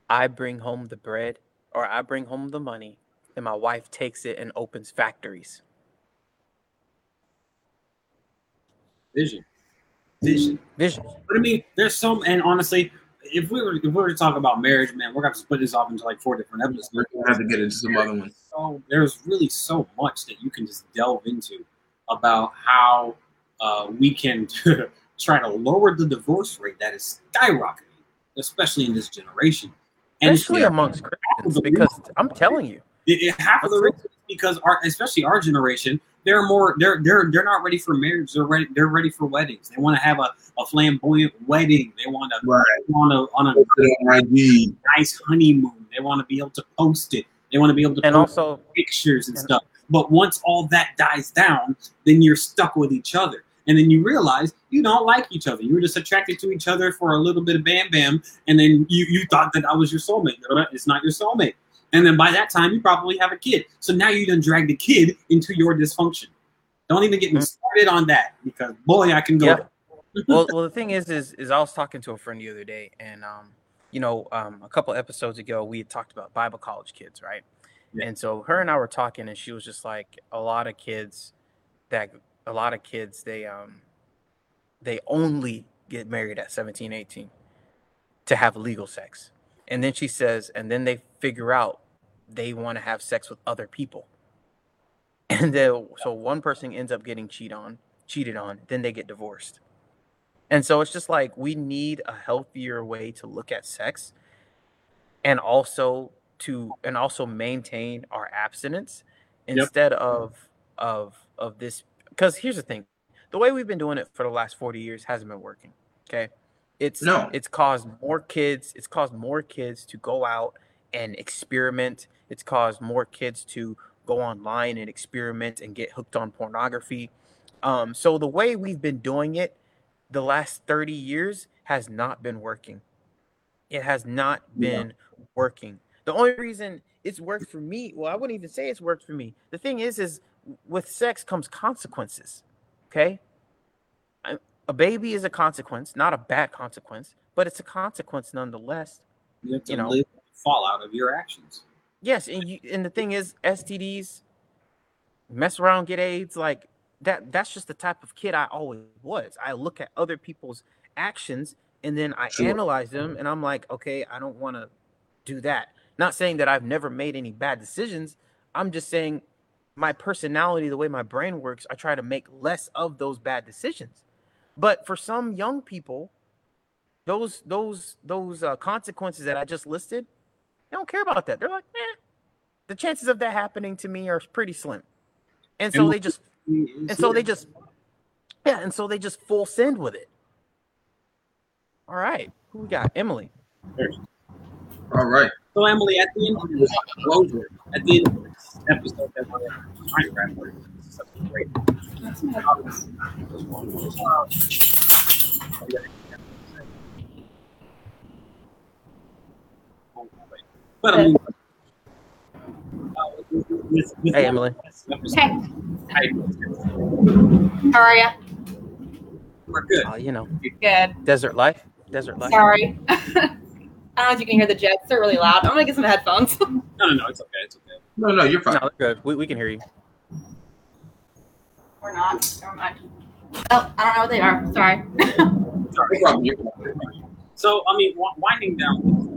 I bring home the bread or I bring home the money, and my wife takes it and opens factories. Vision. Vision. Vision. But I mean, there's some, and honestly, if we were if we were to talk about marriage, man, we're gonna split this off into like four different episodes. We're gonna have to get into some other ones. So there's really so much that you can just delve into about how uh, we can try to lower the divorce rate that is skyrocketing, especially in this generation. And especially amongst Christians, because I'm telling you, it, it, half of the reason because our, especially our generation, they're more they're they're they're not ready for marriage. They're ready they're ready for weddings. They want to have a, a flamboyant wedding. They want to right. on a on a nice honeymoon. They want to be able to post it. They want to be able to and also pictures and, and stuff. But once all that dies down, then you're stuck with each other. And then you realize you don't like each other. You were just attracted to each other for a little bit of bam bam, and then you, you thought that I was your soulmate. It's not your soulmate. And then by that time, you probably have a kid. So now you done drag the kid into your dysfunction. Don't even get me mm-hmm. started on that because boy, I can go. Yeah. well, well, the thing is, is, is I was talking to a friend the other day, and um, you know, um, a couple episodes ago, we had talked about Bible college kids, right? Yeah. And so her and I were talking, and she was just like, a lot of kids that, a lot of kids, they um, they only get married at 17, 18 to have legal sex. And then she says, and then they figure out they want to have sex with other people. And then so one person ends up getting cheated on, cheated on, then they get divorced. And so it's just like we need a healthier way to look at sex and also to and also maintain our abstinence instead yep. of of of this because here's the thing the way we've been doing it for the last 40 years hasn't been working okay it's no. it's caused more kids it's caused more kids to go out and experiment. It's caused more kids to go online and experiment and get hooked on pornography. Um, so the way we've been doing it the last 30 years has not been working. It has not been yeah. working. The only reason it's worked for me, well, I wouldn't even say it's worked for me. The thing is, is with sex comes consequences. Okay. A baby is a consequence, not a bad consequence, but it's a consequence nonetheless. You have to you know, live fallout of your actions. Yes, and you, and the thing is, STDs, mess around, get AIDS, like that. That's just the type of kid I always was. I look at other people's actions and then I sure. analyze them, and I'm like, okay, I don't want to do that. Not saying that I've never made any bad decisions. I'm just saying my personality, the way my brain works, I try to make less of those bad decisions. But for some young people, those those those uh, consequences that I just listed, they don't care about that. They're like, eh, the chances of that happening to me are pretty slim. And so and they just and so they just yeah, and so they just full send with it. All right. Who we got? Emily. All right. So Emily, at the end of this closure, at the end of this episode that we're trying to wrap up, something great. But I mean, hey, Emily. Hey. How are you? We're good. Uh, you know, good. Desert life. Desert life. Sorry. I don't know if you can hear the jets. They're really loud. I'm gonna get some headphones. no, no, no. It's okay. It's okay. No, no, you're fine. No, good. We, we can hear you. We're not. Never mind. Oh, I don't know what they are. Sorry. Sorry. So, I mean, winding down so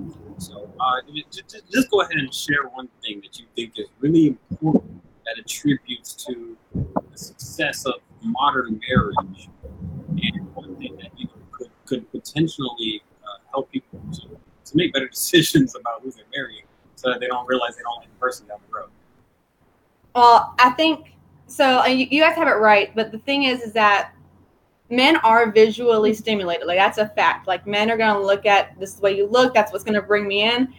uh, just, just go ahead and share one thing that you think is really important that attributes to the success of modern marriage, and one thing that you know, could, could potentially uh, help people to, to make better decisions about who they're marrying, so that they don't realize they don't like the person down the road. Well, I think so. You, you guys have it right, but the thing is, is that men are visually stimulated. Like that's a fact. Like men are gonna look at this way you look. That's what's gonna bring me in.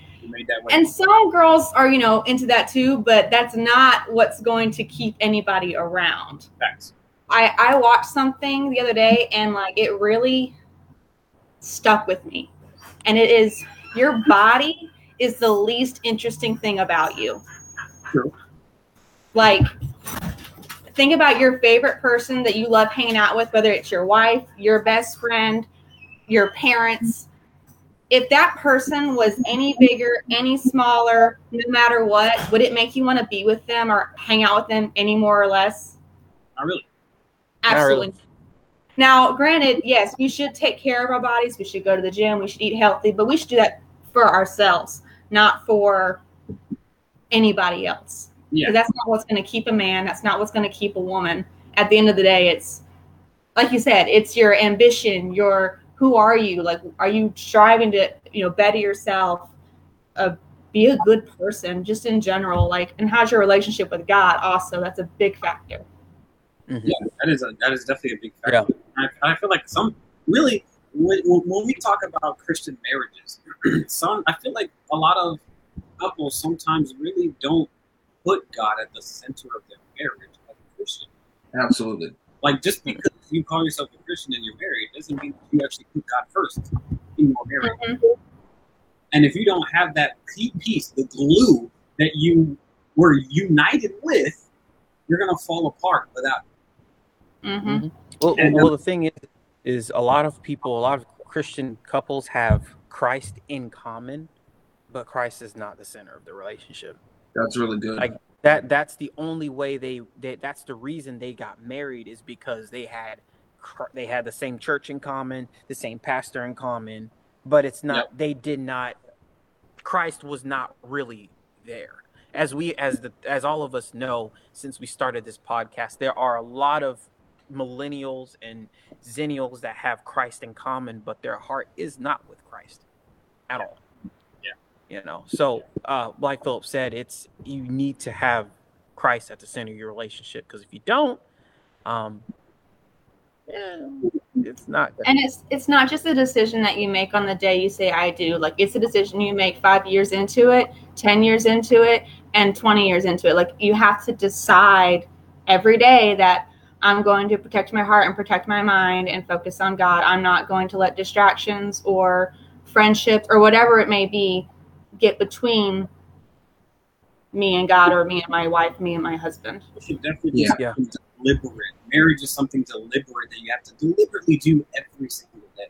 And some girls are, you know, into that too, but that's not what's going to keep anybody around. Thanks. I I watched something the other day and like it really stuck with me. And it is your body is the least interesting thing about you. True. Like think about your favorite person that you love hanging out with, whether it's your wife, your best friend, your parents. If that person was any bigger, any smaller, no matter what, would it make you want to be with them or hang out with them any more or less? Not really. Absolutely. Not really. Now, granted, yes, we should take care of our bodies. We should go to the gym. We should eat healthy, but we should do that for ourselves, not for anybody else. Yeah. That's not what's going to keep a man. That's not what's going to keep a woman. At the end of the day, it's like you said, it's your ambition, your who are you? Like, are you striving to, you know, better yourself, uh, be a good person, just in general? Like, and how's your relationship with God? Also, that's a big factor. Mm-hmm. Yeah, that is a, that is definitely a big factor. Yeah. I, I feel like some really when, when we talk about Christian marriages, some I feel like a lot of couples sometimes really don't put God at the center of their marriage as a Christian. Absolutely. Like just because you call yourself a Christian and you're married doesn't mean you actually put God first in your marriage. Mm-hmm. And if you don't have that key piece, the glue that you were united with, you're gonna fall apart without. Mm-hmm. mm-hmm. Well, and, well, the thing is, is a lot of people, a lot of Christian couples have Christ in common, but Christ is not the center of the relationship. That's really good. Like that that's the only way they, they that's the reason they got married is because they had they had the same church in common, the same pastor in common, but it's not yep. they did not Christ was not really there. As we as the as all of us know since we started this podcast, there are a lot of millennials and zennials that have Christ in common, but their heart is not with Christ at all you know? So uh like philip said it's you need to have christ at the center of your relationship because if you don't um yeah, it's not and it's it's not just a decision that you make on the day you say i do. Like it's a decision you make five years into it 10 years into it and 20 years into it. Like you have to decide every day that i'm going to protect my heart and protect my mind and focus on god. I'm not going to let distractions or friendships or whatever it may be get between me and God or me and my wife, me and my husband. It should definitely be yeah. deliberate. Marriage is something deliberate that you have to deliberately do every single day.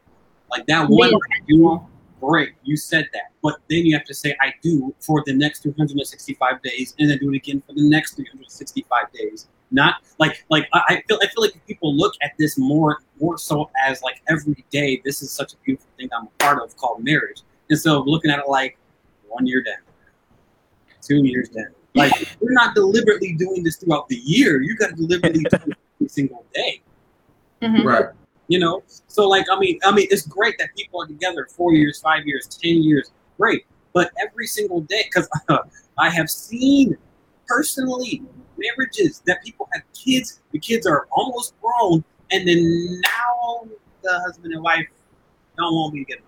Like that one you great, you said that. But then you have to say I do for the next 365 days and then do it again for the next 365 days. Not like like I feel I feel like people look at this more more so as like every day this is such a beautiful thing I'm a part of called marriage. Instead of looking at it like one year down, two years down. Like we're not deliberately doing this throughout the year. You got to deliberately do it every single day. Mm-hmm. Right. You know, so like I mean, I mean, it's great that people are together four years, five years, ten years, great. But every single day, because uh, I have seen personally marriages that people have kids. The kids are almost grown, and then now the husband and wife don't want me to get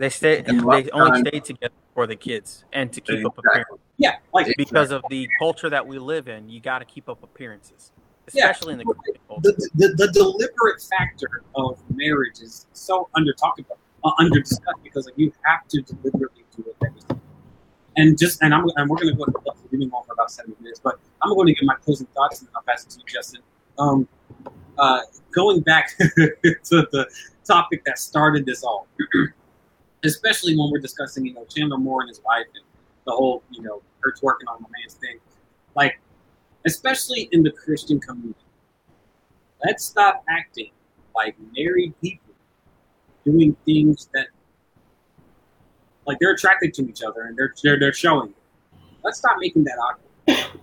they stay. They only stay together for the kids and to keep up appearances. Yeah, like because of the culture that we live in, you got to keep up appearances, especially yeah. in the, the, the, the deliberate factor of marriage is so under talked about, uh, under discussed because like, you have to deliberately do it And just and I'm and we're gonna go to the we've been going for about seven minutes, but I'm going to give my closing thoughts and I'll pass it to you, Justin. Um, uh, going back to the topic that started this all. especially when we're discussing, you know, Chandler Moore and his wife and the whole, you know, her twerking on the man's thing. Like, especially in the Christian community, let's stop acting like married people doing things that, like, they're attracted to each other and they're they're, they're showing. Let's stop making that awkward.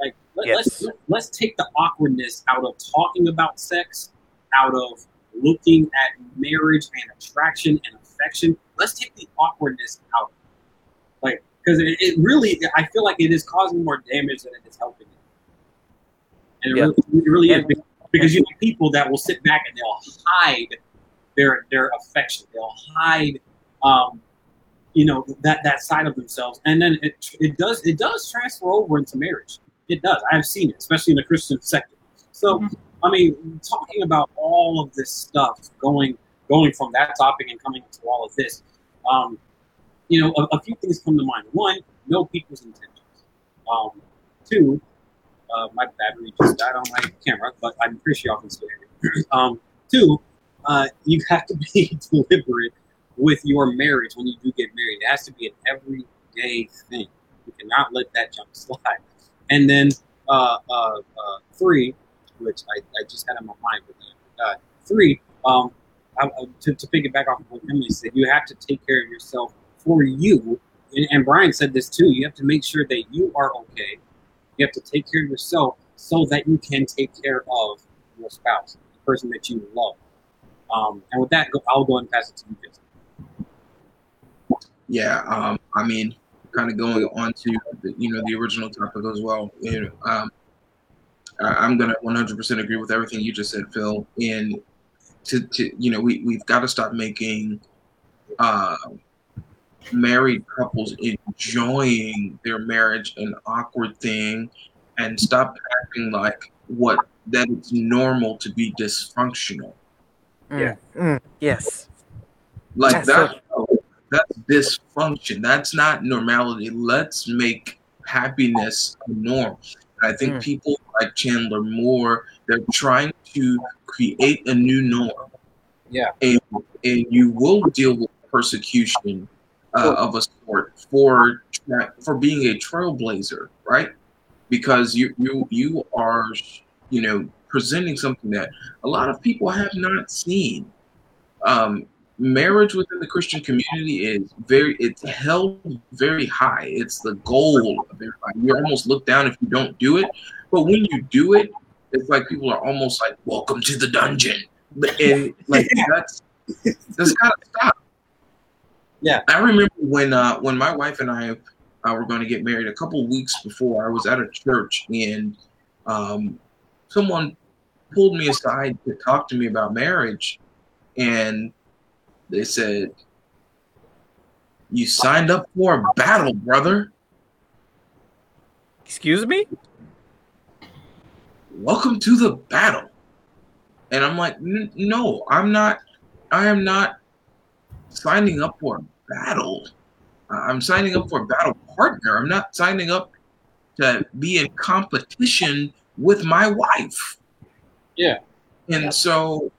Like, let, yes. let's let's take the awkwardness out of talking about sex, out of looking at marriage and attraction and affection. Let's take the awkwardness out. Like, because it, it, really, I feel like it is causing more damage than it is helping. And it yeah. really, it really is because you have people that will sit back and they'll hide their their affection. They'll hide, um, you know, that that side of themselves, and then it it does it does transfer over into marriage. It does. I've seen it, especially in the Christian sector. So, mm-hmm. I mean, talking about all of this stuff going going from that topic and coming to all of this, um, you know, a, a, few things come to mind. One, know people's intentions. Um, two, uh, my battery just died on my camera, but I'm pretty sure y'all can still hear me. um, two, uh, you have to be deliberate with your marriage when you do get married. It has to be an everyday thing. You cannot let that jump slide. And then uh, uh, uh, three, which I, I just had in my mind, but I forgot. Three, um, to, to pick it back off of what Emily said, you have to take care of yourself for you and, and Brian said this too. You have to make sure that you are okay. You have to take care of yourself so that you can take care of your spouse, the person that you love. Um, and with that, I'll go and pass it to you. Yeah, um, I mean, kind of going on to the, you know the original topic as well. You know, um, I'm gonna 100% agree with everything you just said, Phil. And to, to you know, we we've got to stop making uh, married couples enjoying their marriage an awkward thing, and stop acting like what that it's normal to be dysfunctional. Mm. Yeah. Mm. Yes. Like that's that. So- that's dysfunction. That's not normality. Let's make happiness a norm. I think mm. people like Chandler Moore, they're trying to create a new norm. Yeah. And, and you will deal with persecution uh, of a sort for for being a trailblazer, right? Because you you you are you know presenting something that a lot of people have not seen. Um, marriage within the Christian community is very it's held very high. It's the goal of everybody. You almost look down if you don't do it. But when you do it, it's like people are almost like, Welcome to the dungeon. And like that's that's gotta stop. Yeah. I remember when uh when my wife and I uh, were going to get married a couple weeks before I was at a church and um someone pulled me aside to talk to me about marriage and they said, You signed up for a battle, brother. Excuse me? Welcome to the battle. And I'm like, No, I'm not. I am not signing up for a battle. I'm signing up for a battle partner. I'm not signing up to be in competition with my wife. Yeah. And yeah. so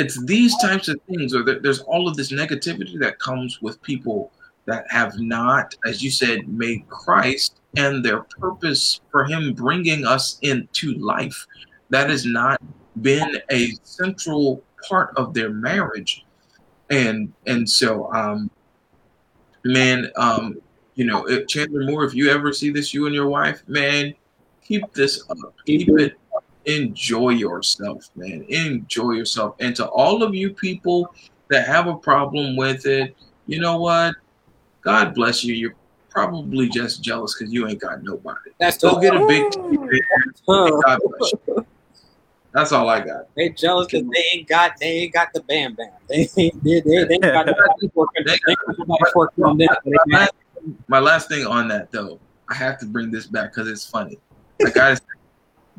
it's these types of things, or there's all of this negativity that comes with people that have not, as you said, made Christ and their purpose for Him bringing us into life. That has not been a central part of their marriage, and and so, um, man, um, you know, if Chandler Moore, if you ever see this, you and your wife, man, keep this up, keep it enjoy yourself, man. Enjoy yourself. And to all of you people that have a problem with it, you know what? God bless you. You're probably just jealous because you ain't got nobody. That's go get a big God bless you. That's all I got. They jealous because they ain't got they ain't got the bam bam. They ain't they, they, they ain't got my, my last thing on that though, I have to bring this back because it's funny. Like I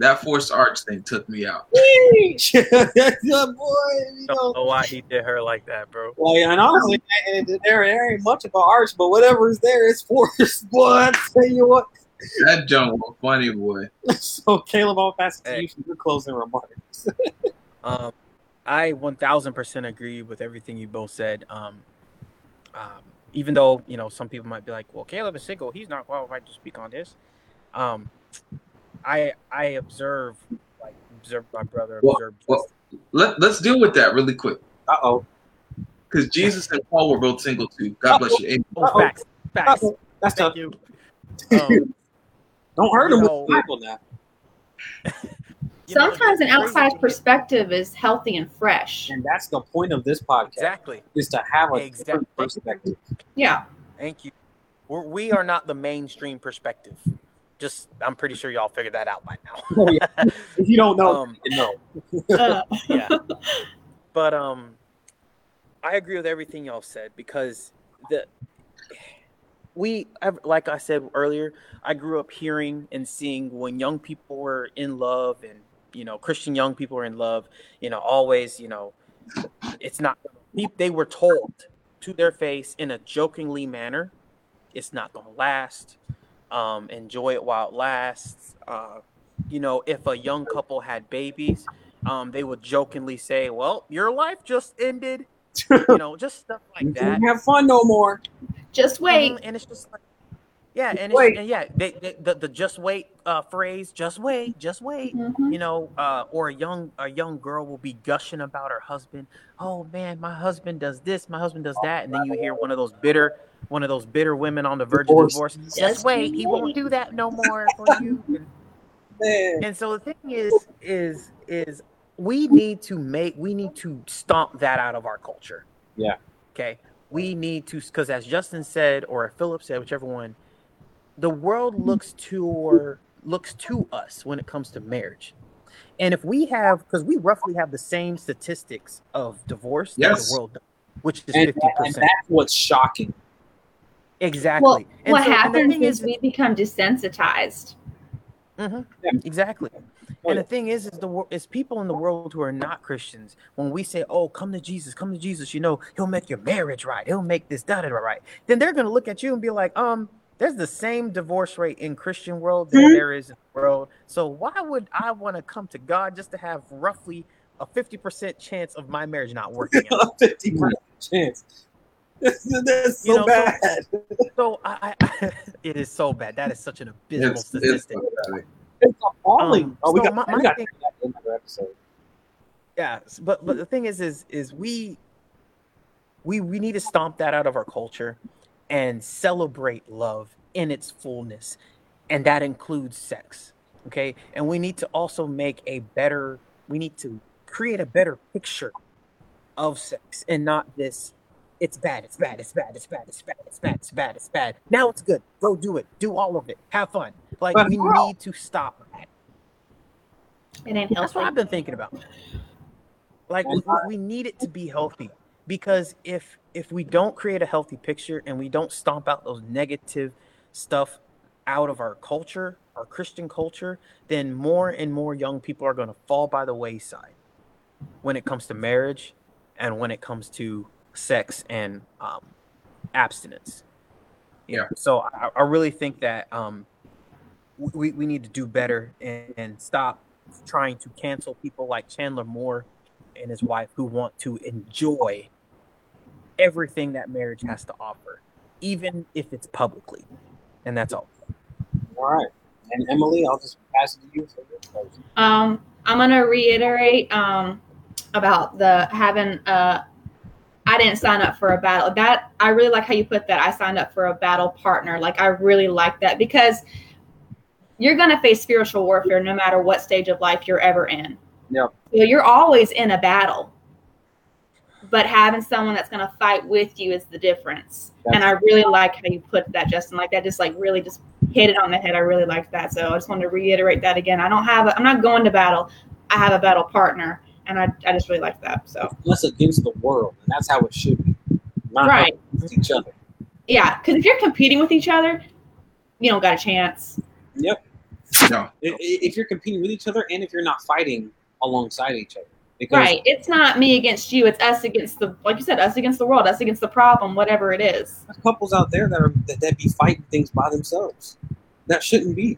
that forced arch thing took me out. boy, you know, don't know why he did her like that, bro. Well, yeah, and honestly, there, there ain't much of an arch, but whatever's there is forced. Boy, tell you what. That jump was funny, boy. so, Caleb, I'll pass it to hey. you for your closing remarks. um, I 1000% agree with everything you both said. Um, um, even though, you know, some people might be like, well, Caleb is single. He's not qualified to speak on this. Um, I I observe like observe my brother well, observe. Well, let let's deal with that really quick. Uh oh. Because Jesus and Paul were both single too. God bless you. Oh, facts. Facts. Uh-oh. That's Thank tough. you. Um, Don't hurt him know, with the Bible now. Sometimes an outside perspective is healthy and fresh. And that's the point of this podcast. Exactly. Is to have a exactly. perspective. Yeah. Thank you. We're, we are not the mainstream perspective. Just, I'm pretty sure y'all figured that out by now. oh, yeah. If you don't know, um, you know. uh, yeah. But um, I agree with everything y'all said because the we like I said earlier, I grew up hearing and seeing when young people were in love and you know Christian young people were in love, you know, always, you know, it's not they were told to their face in a jokingly manner, it's not going to last um, enjoy it while it lasts. Uh, you know, if a young couple had babies, um, they would jokingly say, "Well, your life just ended." you know, just stuff like that. have fun no more. Just wait. Um, and it's just like, Yeah, and, and yeah, they, they, the the just wait uh, phrase, just wait, just wait. Mm-hmm. You know, uh, or a young a young girl will be gushing about her husband. Oh man, my husband does this, my husband does that, and then you hear one of those bitter one of those bitter women on the verge divorce. of divorce. Just wait, he won't do that no more for you. And, and so the thing is, is is we need to make we need to stomp that out of our culture. Yeah. Okay. We need to because as Justin said or Philip said, whichever one the world looks to or looks to us when it comes to marriage. And if we have, because we roughly have the same statistics of divorce yes. that the world does, which is fifty percent. And that's what's shocking. Exactly. Well, and what so, happens is, is we become desensitized. Mm-hmm. Yeah. Exactly. And the thing is, is the is people in the world who are not Christians. When we say, "Oh, come to Jesus, come to Jesus," you know, He'll make your marriage right. He'll make this da da da right. Then they're gonna look at you and be like, "Um, there's the same divorce rate in Christian world that mm-hmm. there is in the world. So why would I want to come to God just to have roughly a 50% chance of my marriage not working out? 50% chance. That's so you know, bad. So, so I, I, it is so bad. That is such an abysmal it's, statistic. It's, it's appalling. Um, oh, we so got, my, we got thing, another episode. Yeah, but but the thing is, is is we we we need to stomp that out of our culture and celebrate love in its fullness. And that includes sex. Okay. And we need to also make a better, we need to create a better picture of sex and not this it's bad, it's bad, it's bad, it's bad, it's bad, it's bad, it's bad, it's bad. Now it's good. Go do it. Do all of it. Have fun. Like we need to stop that. It ain't That's what I've been thinking about. Like we, we need it to be healthy because if if we don't create a healthy picture and we don't stomp out those negative stuff out of our culture, our Christian culture, then more and more young people are going to fall by the wayside when it comes to marriage and when it comes to sex and um, abstinence. Yeah. So I, I really think that um, we, we need to do better and, and stop trying to cancel people like Chandler Moore and his wife who want to enjoy everything that marriage has to offer, even if it's publicly. And that's all. All right. And Emily, I'll just pass it to you for your closing. Um, I'm gonna reiterate um about the having uh I didn't sign up for a battle. That I really like how you put that. I signed up for a battle partner. Like I really like that because you're gonna face spiritual warfare no matter what stage of life you're ever in. Yeah. So you're always in a battle but having someone that's going to fight with you is the difference. That's and I really like how you put that, Justin. Like that, just like really just hit it on the head. I really like that. So I just wanted to reiterate that again. I don't have, a, I'm not going to battle. I have a battle partner, and I, I just really like that. So that's against the world, and that's how it should be. Not right. each other. Yeah, because if you're competing with each other, you don't got a chance. Yep. No. If you're competing with each other, and if you're not fighting alongside each other. Because right. It's not me against you. It's us against the, like you said, us against the world, us against the problem, whatever it is. There's couples out there that are that, that be fighting things by themselves. That shouldn't be.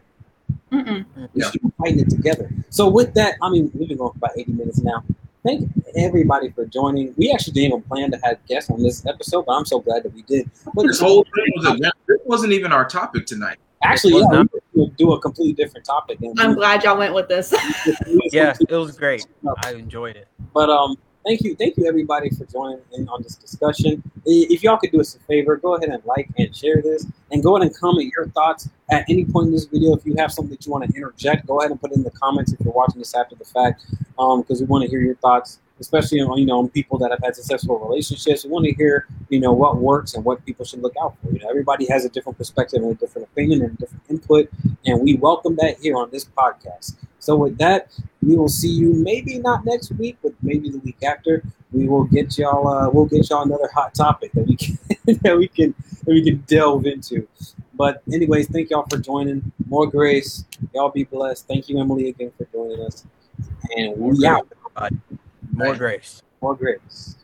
Mm-mm. We yeah. should be fighting it together. So with that, I mean, we've been going for about 80 minutes now. Thank everybody for joining. We actually didn't even plan to have guests on this episode, but I'm so glad that we did. But this whole thing was a, this wasn't even our topic tonight. Actually, yeah, we'll do a completely different topic. I'm glad y'all went with this. yeah, it was great. I enjoyed it. But um, thank you, thank you everybody for joining in on this discussion. If y'all could do us a favor, go ahead and like and share this, and go ahead and comment your thoughts at any point in this video. If you have something that you want to interject, go ahead and put it in the comments if you're watching this after the fact, um, because we want to hear your thoughts especially on you know on people that have had successful relationships. We want to hear you know what works and what people should look out for. You know, everybody has a different perspective and a different opinion and different input, and we welcome that here on this podcast. So with that, we will see you maybe not next week, but maybe the week after. We will get y'all. Uh, we'll get y'all another hot topic that we can that we can that we can delve into. But anyways, thank y'all for joining. More grace. Y'all be blessed. Thank you, Emily, again for joining us. And we out. More grace. More grace.